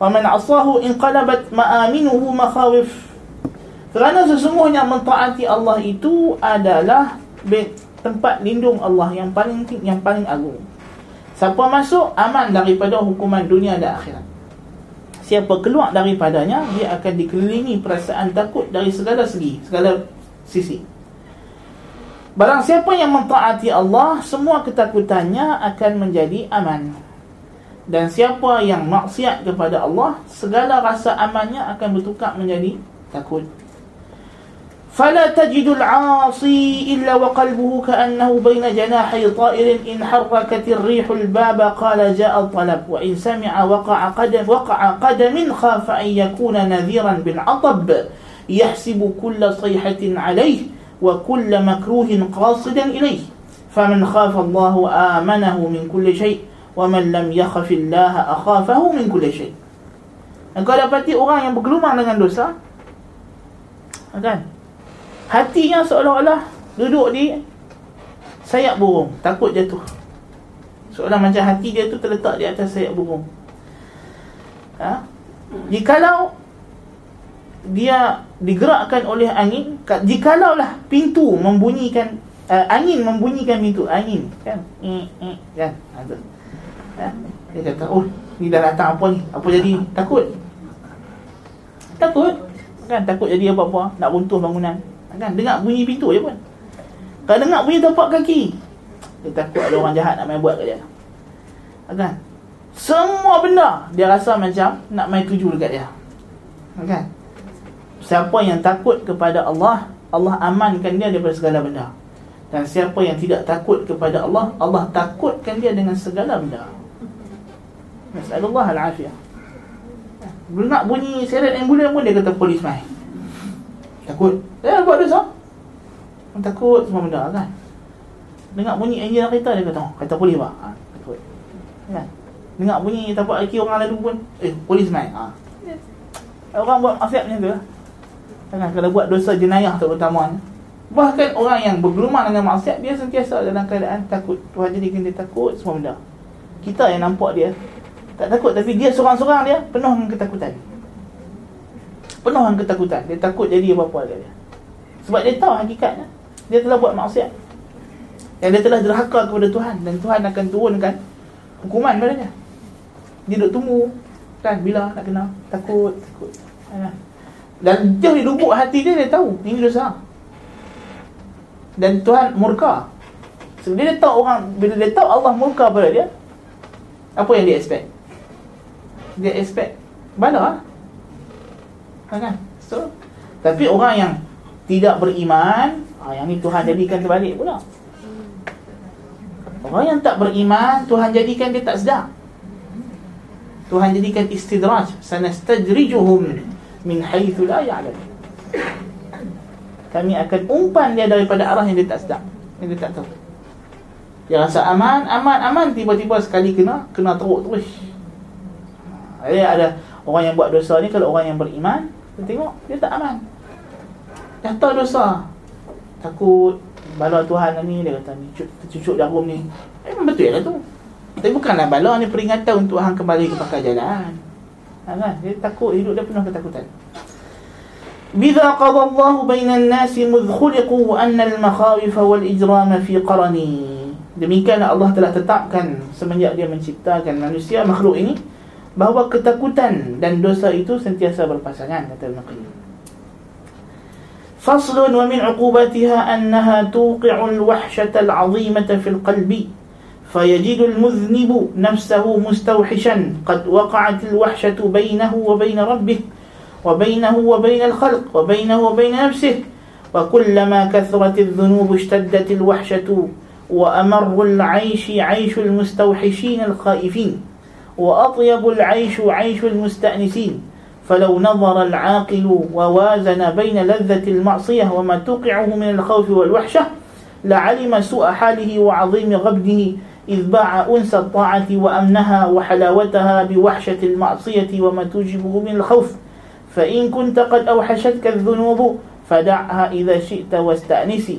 ومن عصاه انقلبت مآمنه مخاوف kerana sesungguhnya mentaati Allah itu adalah tempat lindung Allah yang paling yang paling agung. Siapa masuk aman daripada hukuman dunia dan akhirat. Siapa keluar daripadanya dia akan dikelilingi perasaan takut dari segala segi, segala sisi. Barang siapa yang mentaati Allah, semua ketakutannya akan menjadi aman dan siapa yang maksiat kepada Allah segala rasa amannya akan bertukar menjadi takut فلا تجد العاصي إلا وقلبه كأنه بين جناحي طائر إن حركت الريح الباب قال جاء الطلب وإن سمع وقع قدم وقع قدم خاف أن يكون نذيرا بالعطب يحسب كل صيحة عليه وكل مكروه قاصدا إليه فمن خاف الله آمنه من كل شيء وَمَنْ لَمْ يَخَفِ اللَّهَ أَخَافَهُ مِنْ كُلِّ شَيْءٍ Engkau dapati orang yang bergelumang dengan dosa kan? Hatinya seolah-olah duduk di sayap burung Takut jatuh Seolah macam hati dia tu terletak di atas sayap burung ha? Jikalau dia digerakkan oleh angin Jikalau lah pintu membunyikan uh, Angin membunyikan pintu Angin kan? Eh, eh, kan? Ada ha? Dia kata, oh ni dah datang apa ni? Apa jadi? Takut? Takut. Kan? Takut jadi apa-apa? Nak runtuh bangunan. Kan? Dengar bunyi pintu je pun. Kalau dengar bunyi tapak kaki. Dia takut ada orang jahat nak main buat kat dia. Kan? Semua benda Dia rasa macam Nak main tuju dekat dia. Kan Siapa yang takut kepada Allah Allah amankan dia daripada segala benda Dan siapa yang tidak takut kepada Allah Allah takutkan dia dengan segala benda Nasalullah al-afiyah. Belum nak bunyi seret ambulan pun dia kata polis mai. Takut. Eh buat dosa. Takut semua benda kan. Dengar bunyi enjin kereta dia kata, oh, kata polis pak. Ha, takut. Kan? Dengar bunyi tapak kaki orang lalu pun, eh polis mai. Ha. Orang buat maksiat macam tu lah. Kan kalau buat dosa jenayah terutamanya. Bahkan orang yang bergelumang dengan maksiat dia sentiasa dalam keadaan takut. Tuhan jadikan dia takut semua benda. Kita yang nampak dia tak takut tapi dia seorang-seorang dia penuh dengan ketakutan. Penuh dengan ketakutan. Dia takut jadi apa-apa dia. Sebab dia tahu hakikatnya. Dia telah buat maksiat. Dan dia telah derhaka kepada Tuhan dan Tuhan akan turunkan hukuman padanya. Dia duduk tunggu kan bila nak kena takut takut. Ha. Dan jauh di lubuk hati dia dia tahu ini dosa. Dan Tuhan murka. Sebab dia tahu orang bila dia tahu Allah murka pada dia apa yang dia expect? dia expect bala lah. kan so tapi orang yang tidak beriman ah, yang ni Tuhan jadikan terbalik pula orang yang tak beriman Tuhan jadikan dia tak sedar Tuhan jadikan istidraj sanastadrijuhum min haitsu la ya'lam. Kami akan umpan dia daripada arah yang dia tak sedap yang dia tak tahu. Dia rasa aman aman aman tiba-tiba sekali kena kena teruk terus. Ada ada orang yang buat dosa ni kalau orang yang beriman kita tengok dia tak aman. Dah tahu dosa. Takut bala Tuhan ni dia kata ni tercucuk jarum ni. Memang betul lah tu. Tapi bukanlah bala ni peringatan untuk hang kembali ke pakar jalan. Kan? Dia takut hidup dia penuh ketakutan. Biza qada Allah bainan nasi mudh khuliqu anna al-makhawif wal ijram fi qarani. Demikian Allah telah tetapkan semenjak dia menciptakan manusia makhluk ini bahawa ketakutan dan dosa itu sentiasa berpasangan kata Al-Qayyim. Faslun wa min 'uqubatiha annaha tuqi'u al-wahshata al-'azimata fil qalbi فيجد المذنب نفسه مستوحشا قد وقعت الوحشة بينه وبين ربه وبينه وبين الخلق وبينه وبين نفسه. وكلما كثرت الذنوب اشتدت الوحشة وأمر العيش عيش المستوحشين الخائفين وأطيب العيش عيش المستأنسين. فلو نظر العاقل ووازن بين لذة المعصية وما توقعه من الخوف والوحشة لعلم سوء حاله وعظيم غبنه. إذ باع أنس الطاعة وأمنها وحلاوتها بوحشة المعصية وما توجبه من الخوف فإن كنت قد أوحشتك الذنوب فدعها إذا شئت واستأنسي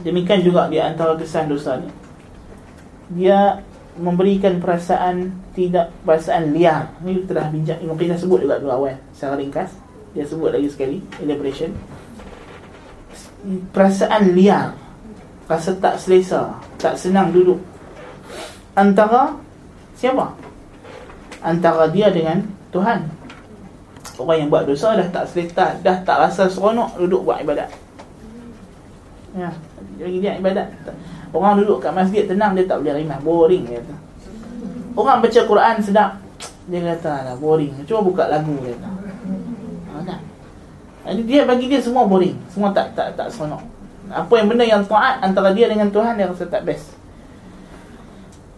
demikian juga di antara kesan dosa ni dia memberikan perasaan tidak perasaan liar ni telah bincang mungkin kita sebut juga dulu awal secara ringkas dia sebut lagi sekali elaboration perasaan liar rasa tak selesa tak senang duduk antara siapa? Antara dia dengan Tuhan. Orang yang buat dosa dah tak selesa, dah tak rasa seronok duduk buat ibadat. Ya, lagi dia ibadat. Orang duduk kat masjid tenang dia tak boleh rimah, boring dia kata. Orang baca Quran sedap, dia kata lah boring. Cuba buka lagu dia kata. Ha, kan? Jadi dia bagi dia semua boring, semua tak tak tak seronok. Apa yang benda yang taat antara dia dengan Tuhan dia rasa tak best.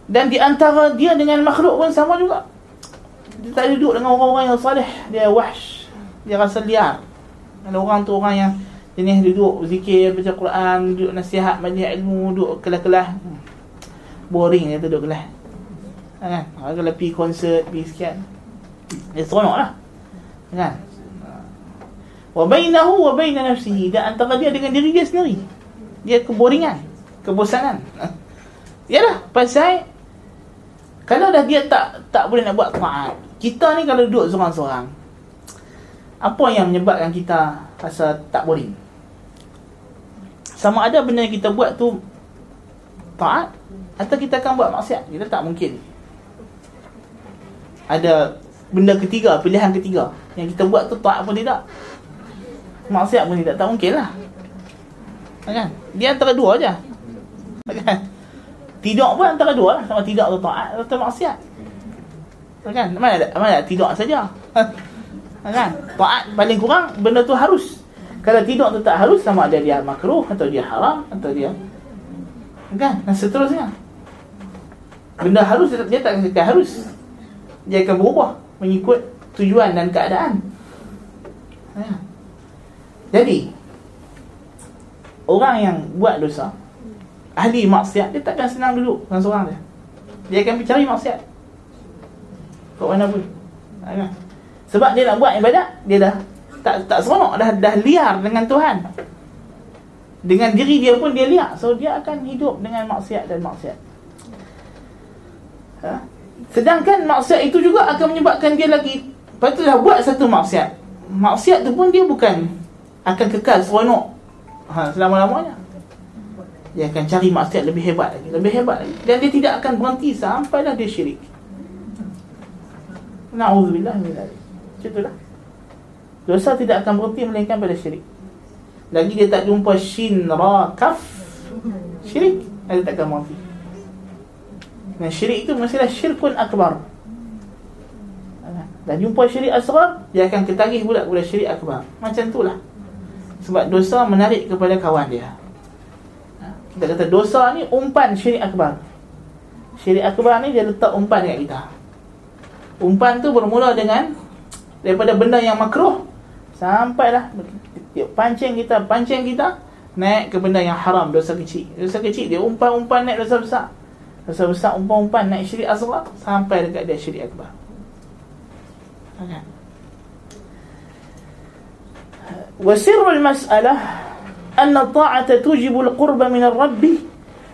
Dan di antara dia dengan makhluk pun sama juga. Dia tak duduk dengan orang-orang yang salih. Dia wahsh. Dia rasa liar. Ada orang tu orang yang jenis duduk zikir, baca Quran, duduk nasihat, majlis ilmu, duduk kelas-kelas. Hmm. Boring dia duduk kelas. Ha, kan? Kalau pergi konsert, pergi sekian. Dia seronok lah. Kan? Wa bainahu wa baina nafsihi. Dan antara dia dengan diri dia sendiri. Dia keboringan. Kebosanan. Yalah, pasal kalau dah dia tak tak boleh nak buat taat, kita ni kalau duduk seorang-seorang, apa yang menyebabkan kita rasa tak boleh? Sama ada benda yang kita buat tu taat atau kita akan buat maksiat, kita tak mungkin. Ada benda ketiga, pilihan ketiga yang kita buat tu taat pun tidak. Maksiat pun tidak, tak mungkin lah. Kan? Dia antara dua aja. Kan? Tidak pun antara dua lah Sama tidak atau taat atau maksiat Kan? Mana ada? Mana ada? Tidak saja Kan? Taat paling kurang Benda tu harus Kalau tidak tu tak harus Sama ada dia makruh Atau dia haram Atau dia Kan? Dan seterusnya Benda harus Dia tak akan harus Dia akan berubah Mengikut tujuan dan keadaan kan? Jadi Orang yang buat dosa ahli maksiat dia takkan senang duduk dengan seorang dia. Dia akan mencari maksiat. Kat mana pun ha, kan? sebab dia nak buat ibadat dia dah tak tak seronok dah dah liar dengan Tuhan. Dengan diri dia pun dia liar. So dia akan hidup dengan maksiat dan maksiat. Ha? sedangkan maksiat itu juga akan menyebabkan dia lagi lepas tu dah buat satu maksiat. Maksiat tu pun dia bukan akan kekal seronok. Ha, selama-lamanya dia akan cari maksiat lebih hebat lagi lebih hebat lagi. Dan dia tidak akan berhenti sampailah dia syirik. Na'udzubillah min dzalik itulah dosa tidak akan berhenti melainkan pada syirik. Lagi dia tak jumpa shin ra kaf. Syirik dia tak akan berhenti. Dan syirik itu mestilah syirkun akbar. Dan jumpa syirik asrar dia akan ketagih pula kepada syirik akbar. Macam itulah sebab dosa menarik kepada kawan dia kita kata dosa ni umpan syirik akbar. Syirik akbar ni dia letak umpan dekat kita. Umpan tu bermula dengan Daripada benda yang makruh Sampailah Pancing kita, pancing kita Naik ke benda yang haram, dosa kecil. Dosa kecil dia umpan-umpan naik dosa besar. Dosa besar umpan-umpan naik syirik asrar Sampai dekat dia syirik akbar. Wasirul mas'alah أن الطاعة توجب القرب من الرب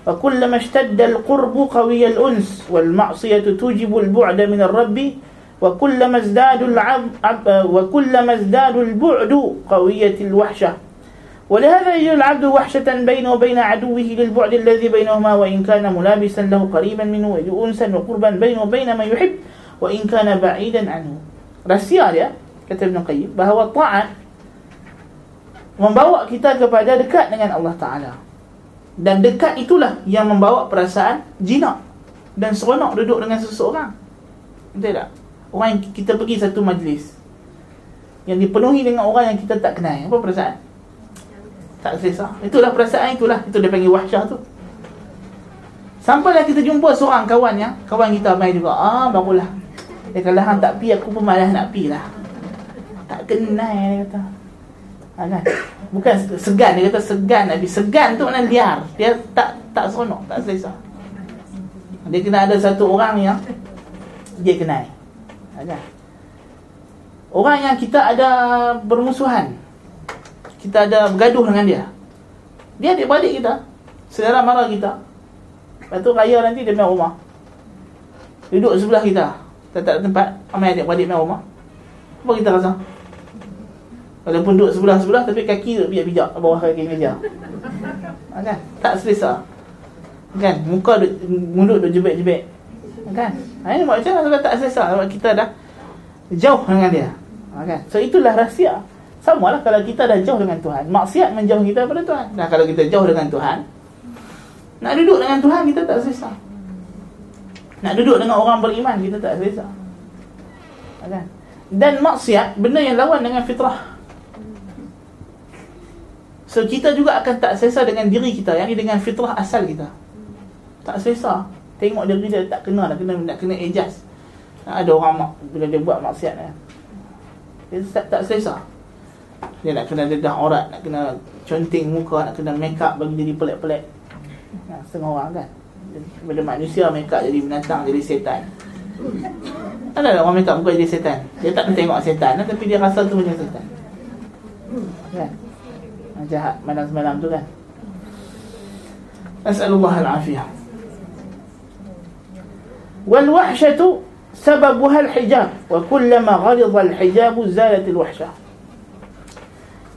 وكلما اشتد القرب قوي الأنس والمعصية توجب البعد من الرب وكلما ازداد العب وكلما ازداد البعد قوية الوحشة. ولهذا يجد العبد وحشة بينه وبين عدوه للبعد الذي بينهما وإن كان ملابسا له قريبا منه أنسا وقربا بينه وبين ما يحب وإن كان بعيدا عنه. رسيال يا كتب ابن القيم bahwa taat membawa kita kepada dekat dengan Allah Ta'ala. Dan dekat itulah yang membawa perasaan jinak dan seronok duduk dengan seseorang. Betul tak? orang yang kita pergi satu majlis. Yang dipenuhi dengan orang yang kita tak kenal. Apa perasaan? tak selesa. Itulah perasaan itulah. Itu dia panggil wahsyah tu. Sampailah kita jumpa seorang kawan yang kawan kita main juga. Ah barulah. Dia kalau hang tak pi. Aku pun malas nak pi lah. Tak kenal dia kata ha, kan? bukan segan. Dia kata segan Nabi. Segan tu maknanya liar. Dia tak tak seronok tak selesa. Dia kena ada satu orang yang dia kenal. Ha, kan? orang yang kita ada bermusuhan. Kita ada bergaduh dengan dia. Dia adik-beradik kita. Saudara mara kita. Lepas tu raya nanti dia main rumah. Duduk sebelah kita. Tak ada tempat ramai adik-beradik main rumah. Apa kita rasa Walaupun duduk sebelah-sebelah Tapi kaki tu pijak-pijak Bawah kaki meja. Ha, Kan? Tak selesa. Kan? Muka duk, Mulut duk jebek-jebek. Kan? Ha, Ini macam mana? Tak selesa. Sebab kita dah Jauh dengan dia. Ha, Kan? So itulah rahsia. Sama lah kalau kita dah jauh dengan Tuhan. Maksiat menjauh kita daripada Tuhan. Dan kalau kita jauh dengan Tuhan Nak duduk dengan Tuhan Kita tak selesa. Nak duduk dengan orang beriman Kita tak selesa. Ha, Kan? Dan maksiat benda yang lawan dengan fitrah So kita juga akan tak selesa dengan diri kita Yang dengan fitrah asal kita. Tak selesa. Tengok diri dia tak kena Nak kena, nak kena adjust. Ada orang mak, bila dia buat maksiat eh. Dia tak, tak selesa. Dia nak kena dedah aurat Nak kena conting muka Nak kena make up bagi jadi pelik-pelik. Nah, Setengah orang kan. Bila manusia make up jadi binatang Jadi setan. Ada orang make up muka jadi setan. Dia tak tengok setan Tapi dia rasa tu macam setan. Kan jahat malam semalam tu kan. Nas'alullah al-afiyah. Wal wahsyatu sababuha al-hijab wa kullama ghalidha al-hijab zalat al-wahsyah.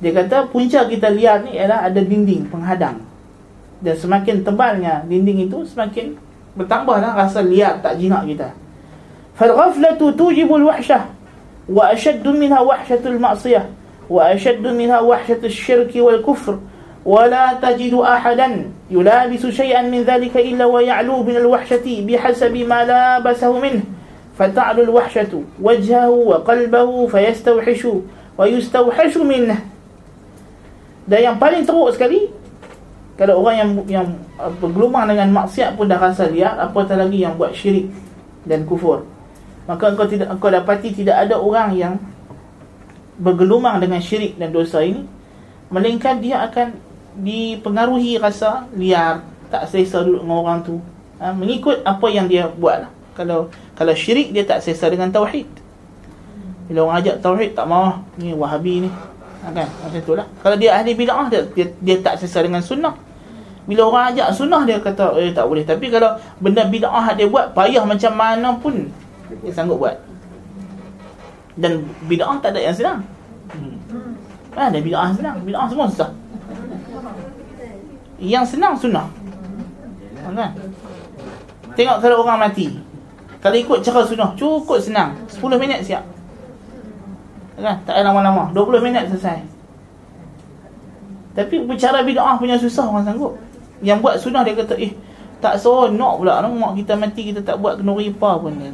Dia kata punca kita lihat ni ialah ada dinding penghadang. Dan semakin tebalnya dinding itu semakin bertambahlah rasa liar tak jinak kita. Fal ghaflatu tujibu al-wahsyah wa ashaddu minha wahsyatul ma'siyah وأشد منها وحشة الشرك والكفر ولا تجد أحدا يلابس شيئا من ذلك إلا ويعلو من الوحشة بحسب ما لابسه منه فتعلو الوحشة وجهه وقلبه فيستوحش ويستوحش منه dan yang paling teruk sekali kalau orang yang yang bergelumang dengan maksiat pun dah rasa liar apatah lagi yang buat syirik dan kufur maka engkau tidak engkau dapati tidak ada orang yang bergelumang dengan syirik dan dosa ini melainkan dia akan dipengaruhi rasa liar tak selesa duduk dengan orang tu. Ha, mengikut apa yang dia buat lah. kalau kalau syirik dia tak selesa dengan tauhid. Bila orang ajak tauhid tak mahu ni wahabi ni. Ha, kan? Macam tu lah. Kalau dia ahli bid'ah dia, dia, dia tak selesa dengan sunnah. Bila orang ajak sunnah dia kata eh tak boleh. Tapi kalau benda bid'ah dia buat payah macam mana pun dia sanggup buat dan bid'ah tak ada yang senang. Hmm. Ada bid'ah senang, bid'ah semua susah. Yang senang sunnah. Kan? Tengok kalau orang mati. Kalau ikut cara sunnah, cukup senang. 10 minit siap. Kan? Tak ada lama-lama. 20 minit selesai. Tapi bicara bid'ah punya susah orang sanggup. Yang buat sunnah dia kata, eh, tak seronok pula. Mak kita mati, kita tak buat kenuri apa pun. Dia.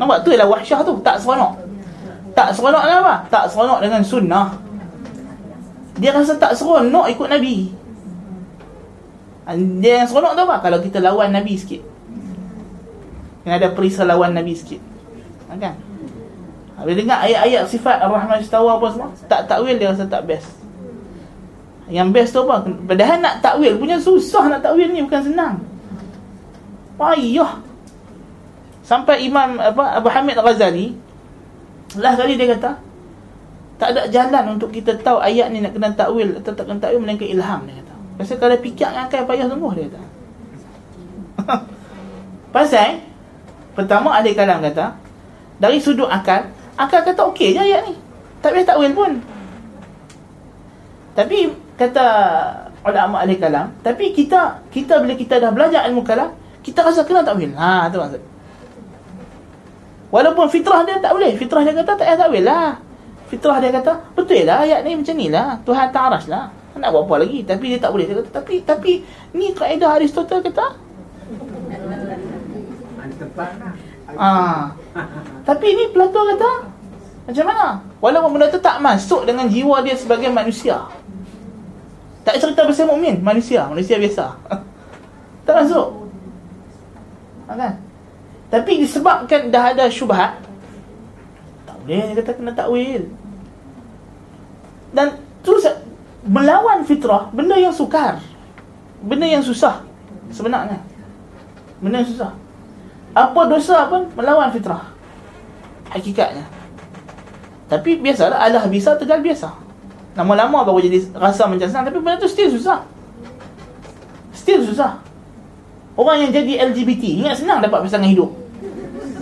Nampak tu ialah wahsyah tu? Tak seronok. Tak seronok dengan apa? Tak seronok dengan sunnah. Dia rasa tak seronok ikut Nabi. Dia yang seronok tu apa? Kalau kita lawan Nabi sikit. Kena ada perisa lawan Nabi sikit. Ha, Kan? Bila dengar ayat-ayat sifat Ar-Rahman Istawa apa semua Tak takwil dia rasa tak best. Yang best tu apa? Padahal nak takwil punya susah nak takwil ni Bukan senang. Payah Sampai Imam apa Abu Hamid Ghazali lah kali dia kata tak ada jalan untuk kita tahu ayat ni nak kena takwil atau tak kena takwil melainkan ilham dia kata. Pasal kalau fikir dengan akal payah sungguh dia kata. Pasal pertama ada kalam kata dari sudut akal, akal kata okey je ayat ni. Tak payah takwil pun. Tapi kata ulama ahli kalam, tapi kita kita bila kita dah belajar ilmu kalam, kita rasa kena takwil. Ha tu maksud. Walaupun fitrah dia tak boleh. Fitrah dia kata tak payah takwil lah. Fitrah dia kata, betul lah ayat ni macam ni lah. Tuhan tak lah. Nak buat apa lagi? Tapi dia tak boleh. Dia kata, tapi tapi ni kaedah Aristotle kata. Ah. Tapi ni Plato kata macam mana? Walaupun benda tu tak masuk dengan jiwa dia sebagai manusia. Tak cerita pasal mukmin, manusia, manusia biasa. tak masuk. Ha, kan? Tapi disebabkan dah ada syubhat Tak boleh dia kata kena takwil. Dan terus Melawan fitrah Benda yang sukar Benda yang susah Sebenarnya. Benda yang susah. Apa dosa pun melawan fitrah. Hakikatnya. Tapi biasalah Allah bisa tegal biasa. Lama-lama baru jadi rasa macam senang Tapi benda tu still susah. Still susah. Orang yang jadi LGBT Ingat senang dapat pasangan hidup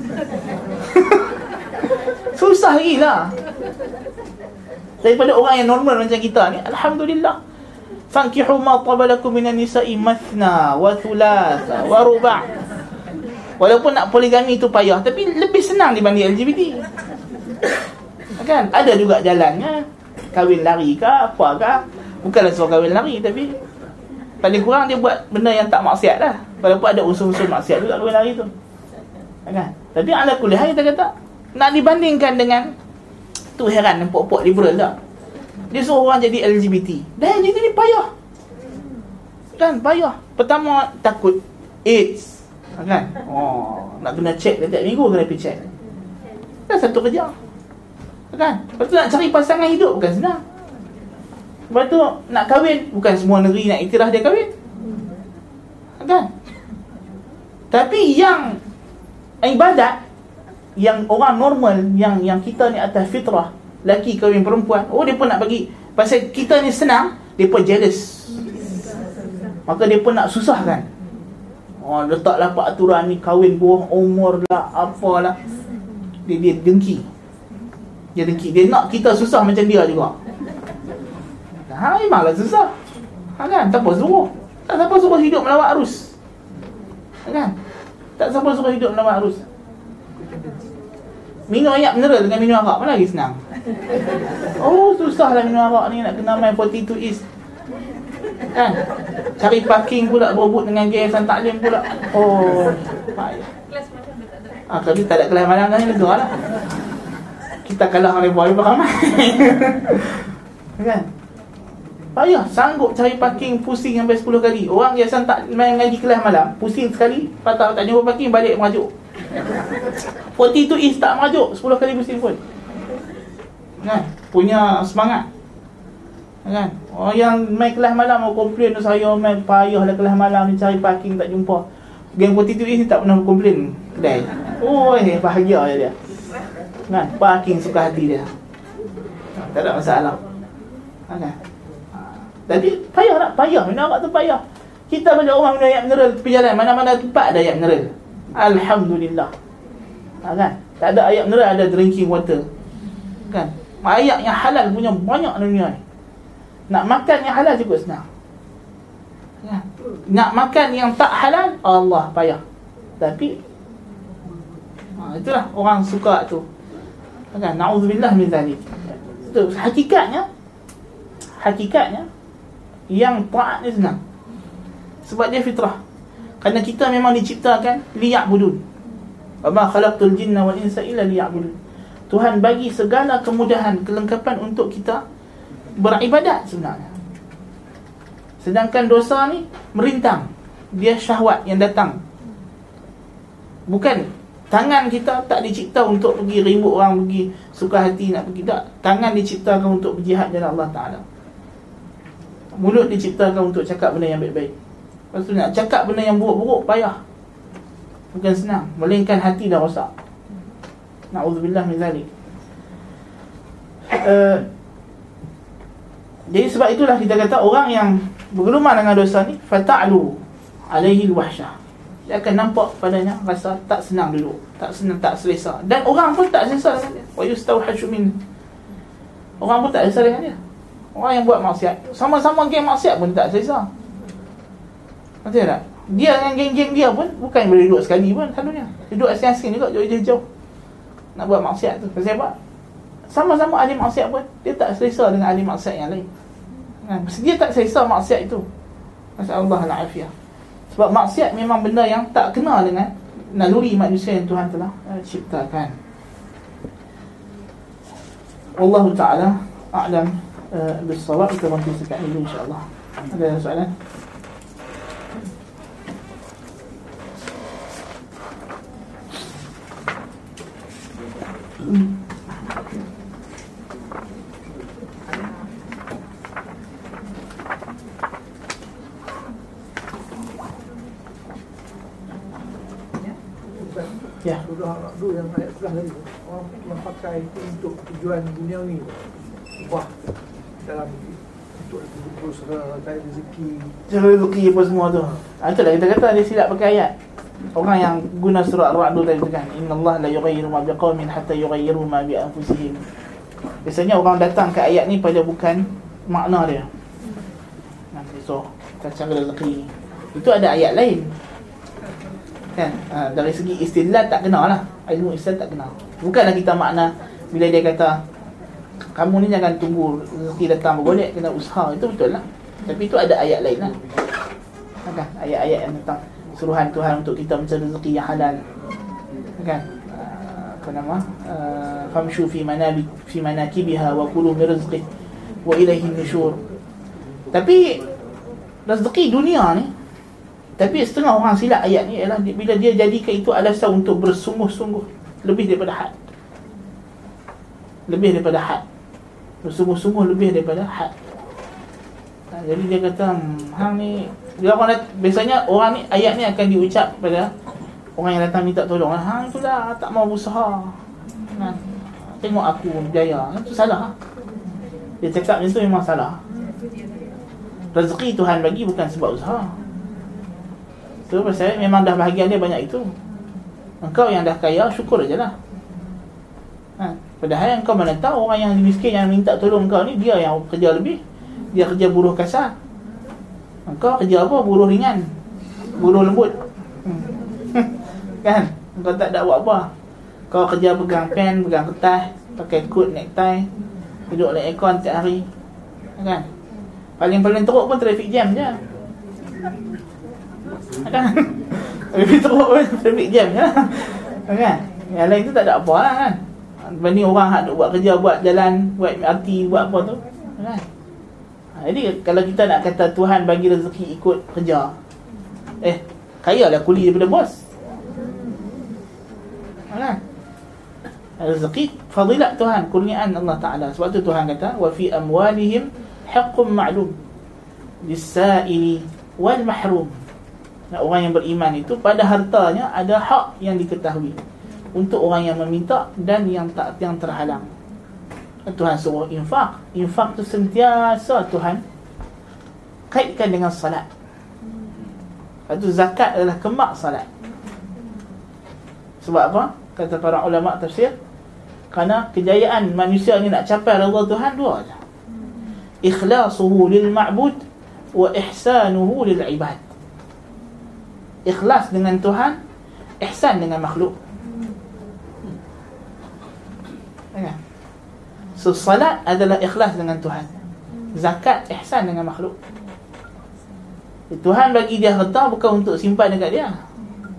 Susah lagi lah. Daripada orang yang normal macam kita ni Alhamdulillah. Fankihu ma tabalakum minan nisa'i mathna Wa thulatha Wa ruba' Walaupun nak poligami tu payah Tapi lebih senang dibanding LGBT Kan? Ada juga jalannya. Kahwin lari ke apa ke Bukanlah suruh kahwin lari Tapi Paling kurang dia buat benda yang tak maksiat lah. Walaupun ada unsur-unsur maksiat juga kahwin lari tu. Kan? Tapi ala kuliah kita kata Nak dibandingkan dengan Tu heran pok-pok liberal tak? Dia suruh orang jadi LGBT Dan LGBT ni payah. Kan payah. Pertama takut AIDS. Kan? Oh, Nak kena check setiap minggu kena pergi check. Kan satu kerja. Kan? Lepas tu nak cari pasangan hidup bukan senang. Lepas tu nak kahwin Bukan semua negeri nak iktiraf dia kahwin. Kan? Tapi yang ibadat yang orang normal yang yang kita ni atas fitrah laki kahwin perempuan oh dia pun nak bagi pasal kita ni senang dia pun jealous. Maka dia pun nak susahkan. Oh letaklah aturan ni kahwin buah umur lah apalah. Dia dia dengki. Dia dengki. Dia nak kita susah macam dia juga. Ha memanglah susah. Ha kan? Tak apa suruh? Tak siapa suruh hidup melawat arus. Ha, kan tak siapa suruh hidup dalam arus. Minum ayak mineral dengan minum arak Mana lagi senang? Oh susah lah minum arak ni Nak kena main 42 East. Kan? Cari parking pula Berebut dengan gay San Taklim pula. Oh Payah Ah, kalau tak ada kelas malam kan lega lah. Kita kalah dengan boy ramai. kan? Payah sanggup cari parking pusing sampai 10 kali. Orang biasa tak main ngaji kelas malam, pusing sekali, patah tak jumpa parking balik merajuk. 42 is tak merajuk, 10 kali pusing pun. Kan? Punya semangat. Kan? Orang yang main kelas malam mau komplain saya main payah lah kelas malam ni cari parking tak jumpa. Geng 42 is tak pernah komplain kedai. Oh, eh, bahagia dia. Kan? Parking suka hati dia. Tak ada masalah. Kan? Jadi payah tak? Payah. Minum arak tu payah. Kita banyak orang minum air mineral pergi jalan. Mana-mana tempat ada air mineral. Alhamdulillah. Ha, kan? Tak ada air mineral, ada drinking water. Kan? Air yang halal punya banyak dunia ni. Nak makan yang halal cukup senang. Kan? Nak makan yang tak halal, Allah payah. Tapi, ha, itulah orang suka tu. Kan? Na'udzubillah min zalik. Itu hakikatnya, hakikatnya, yang taat ni senang. Sebab dia fitrah. Kerana kita memang diciptakan liya'budun. Wa ma khalaqtul jinna wal insa illa liya'budun. Tuhan bagi segala kemudahan kelengkapan untuk kita beribadat sebenarnya. Sedangkan dosa ni merintang. Dia syahwat yang datang. Bukan Tangan kita tak dicipta untuk pergi ribut orang, pergi suka hati nak pergi. Tak. Tangan diciptakan untuk berjihad jalan Allah Taala. Mulut diciptakan untuk cakap benda yang baik-baik. Lepas tu nak cakap benda yang buruk-buruk payah. Bukan senang, melainkan hati dah rosak. Nauzubillah min zalik. Uh, jadi sebab itulah kita kata orang yang bergelumah dengan dosa ni fata'lu alaihi alwahsyah dia akan nampak padanya rasa tak senang duduk tak senang tak selesa dan orang pun tak selesa dengan dia wa yustawhashu min orang pun tak selesa dengan dia orang yang buat maksiat sama-sama geng maksiat pun tak selesa Betul tak? Dia dengan geng-geng dia pun bukan boleh duduk sekali pun selalunya. Duduk asing-asing juga jauh-jauh. Nak buat maksiat tu. Pasal apa? Sama-sama ahli maksiat pun dia tak selesa dengan ahli maksiat yang lain. Kan? Dia tak selesa maksiat itu. Masya Allah al-afiyah. Sebab maksiat memang benda yang tak kena dengan naluri manusia yang Tuhan telah uh, ciptakan. Allah Ta'ala a'lam uh, bis-sawab kita berhenti sekat ini insya-Allah. Ada soalan? Hmm. Ya. Sudah dulu yang ayat sebelah tadi orang yang pakai itu untuk tujuan dunia ni. Wah. Dalam untuk cari rezeki. Cari rezeki apa semua tu. Ah itulah kita kata dia silap pakai ayat. Orang yang guna surah tadi tu kan. Inna Allah la yughayyiru ma biqaumin hatta yughayyiru ma bi anfusihim. Biasanya orang datang ke ayat ni pada bukan makna dia. Nanti so kacang rezeki. Itu ada ayat lain kan ha, dari segi istilah tak kenal lah ilmu istilah tak kenal bukanlah kita makna bila dia kata kamu ni jangan tunggu rezeki datang bergolek kena usaha. Itu betul lah. Tapi itu ada ayat lain lah. Kan? Ayat-ayat yang tentang suruhan Tuhan untuk kita mencari rezeki yang halal. Kan? Ha, apa nama? Ha, famshu fi manabi fi manakibiha wa kulu min rizqih wa ilaihi nusyur tapi rezeki dunia ni tapi setengah orang silap ayat ni ialah bila dia jadikan itu alasan untuk bersungguh-sungguh lebih daripada had. Lebih daripada had. Bersungguh-sungguh lebih daripada had. Ha, jadi dia kata, hmm, hang ni dia orang biasanya orang ni ayat ni akan diucap pada orang yang datang minta tolong. Hang itulah tak mau berusaha. Ha, tengok aku berjaya. Itu salah. Dia cakap macam tu memang salah. Rezeki Tuhan bagi bukan sebab usaha. Tu pasal memang dah bahagian dia banyak itu. Engkau yang dah kaya, syukur aja lah. Ha. Padahal engkau mana tahu orang yang miskin yang minta tolong engkau ni, dia yang kerja lebih. Dia kerja buruh kasar. Engkau kerja apa? Buruh ringan. Buruh lembut. Hmm. kan? Engkau tak ada buat apa. Kau kerja pegang pen, pegang kertas, pakai coat, necktie, duduk dalam aircon setiap hari. Kan? Paling-paling teruk pun traffic jam je kan lebih teruk pun traffic jam ya kan yang lain tu tak ada apa lah kan Banding orang hak buat kerja buat jalan buat MRT buat apa tu. Kan? Ha, jadi kalau kita nak kata Tuhan bagi rezeki ikut kerja eh kaya lah kuli daripada bos. Kan? Rezeki fadilat Tuhan kurniaan Allah Taala. Sebab tu Tuhan kata wa fi amwalihim haqqun ma'lum lis-sa'ili wal mahrum. Nah, orang yang beriman itu pada hartanya ada hak yang diketahui untuk orang yang meminta dan yang tak yang terhalang. Tuhan suruh infak. Infak tu sentiasa Tuhan kaitkan dengan salat. Itu zakat adalah kemak salat. Sebab apa? Kata para ulama tafsir, kerana kejayaan manusia ni nak capai redha Tuhan dua aja. Ikhlasuhu lil ma'bud wa ihsanuhu lil ibad ikhlas dengan Tuhan ihsan dengan makhluk Kan? So salat adalah ikhlas dengan Tuhan. Zakat ihsan dengan makhluk. Tuhan bagi dia harta bukan untuk simpan dekat dia.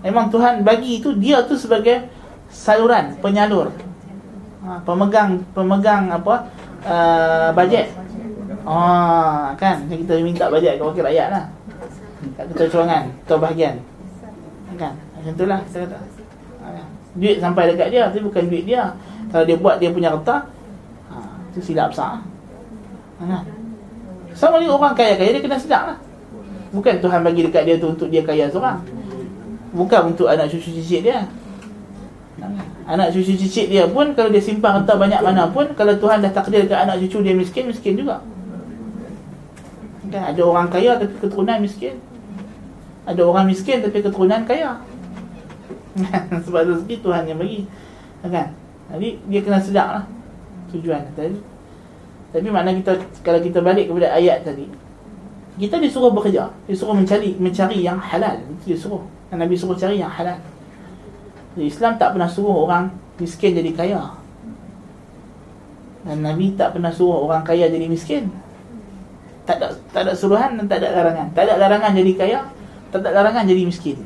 Memang Tuhan bagi itu Dia tu sebagai saluran, penyalur. Ha, Pemegang Pemegang apa uh, Bajet. Ah, kan? Kita minta bajet ke wakil rakyat lah. Kat ketua curangan, ketua bahagian. Kan? Macam itulah kita kata. Ha, kan? Duit sampai dekat dia Tapi bukan duit dia Kalau dia buat dia punya harta ha, Itu silap besar ha? Sama ni orang kaya-kaya Dia kena sedap lah Bukan Tuhan bagi dekat dia tu Untuk dia kaya seorang Bukan untuk anak cucu cicit dia? Anak cucu cicit dia pun Kalau dia simpan harta banyak mana pun Kalau Tuhan dah takdir ke anak cucu dia miskin Miskin juga kan? Ada orang kaya tapi keturunan miskin Ada orang miskin tapi keturunan kaya Sebab rezeki Tuhan yang bagi kan? Jadi dia kena sedar lah Tujuan. Tadi Tapi makna kita Kalau kita balik kepada ayat tadi Kita disuruh bekerja. Disuruh mencari mencari yang halal. Itu disuruh. Nabi suruh cari yang halal. Jadi Islam tak pernah suruh orang Miskin jadi kaya. Dan Nabi tak pernah suruh orang kaya jadi miskin. Tak ada, tak ada suruhan dan tak ada larangan. Tak ada larangan jadi kaya Tak ada larangan jadi miskin.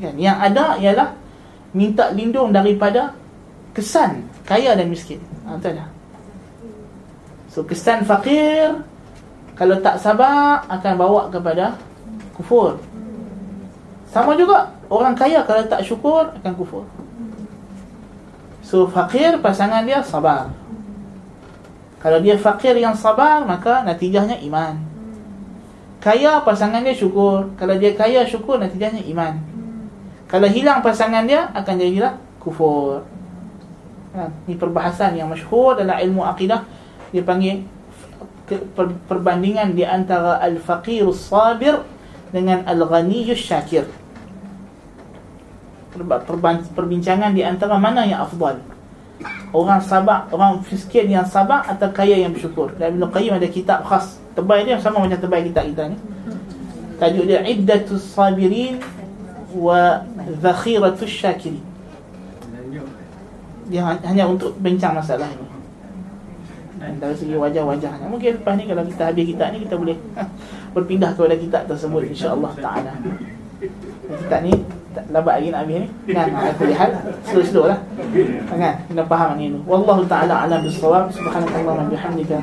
Kan? Yang ada ialah Minta lindung daripada Kesan kaya dan miskin. Ha, ada So kesan fakir Kalau tak sabar Akan bawa kepada Kufur. Sama juga Orang kaya kalau tak syukur Akan kufur. So fakir pasangan dia sabar. Kalau dia fakir yang sabar Maka natijahnya iman. Kaya pasangan dia syukur. Kalau dia kaya syukur natijahnya iman Kalau hilang pasangan dia Akan jadilah kufur. Ha, Ini perbahasan yang masyhur dalam ilmu akidah. Dia panggil Perbandingan di antara Al-Faqir Sabir Dengan Al-Ghaniyus Syakir Perbincangan di antara mana yang afdal? Orang sabar, orang miskin yang sabar atau kaya yang bersyukur. Dan Ibn Qayyim ada kitab khas. Tebal dia sama macam tebal kitab kita ni. Tajuk dia Iddatus Sabirin wa Zakhiratus Syakirin. Dia hanya untuk bincang masalah ini. Dari segi wajah-wajahnya. Mungkin lepas ni kalau kita habis kitab ni kita boleh berpindah kepada kitab tersebut insya-Allah taala. Kitab ni lambat lagi nak habis ni kan aku lihat slow-slow lah kan kena faham ni wallahu taala alam bisawab subhanallahi wa bihamdika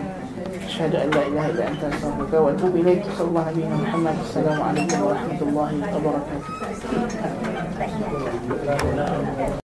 asyhadu an la ilaha illa anta astaghfiruka wa atubu ilaik sallallahu alaihi wa muhammad assalamu alaikum warahmatullahi wabarakatuh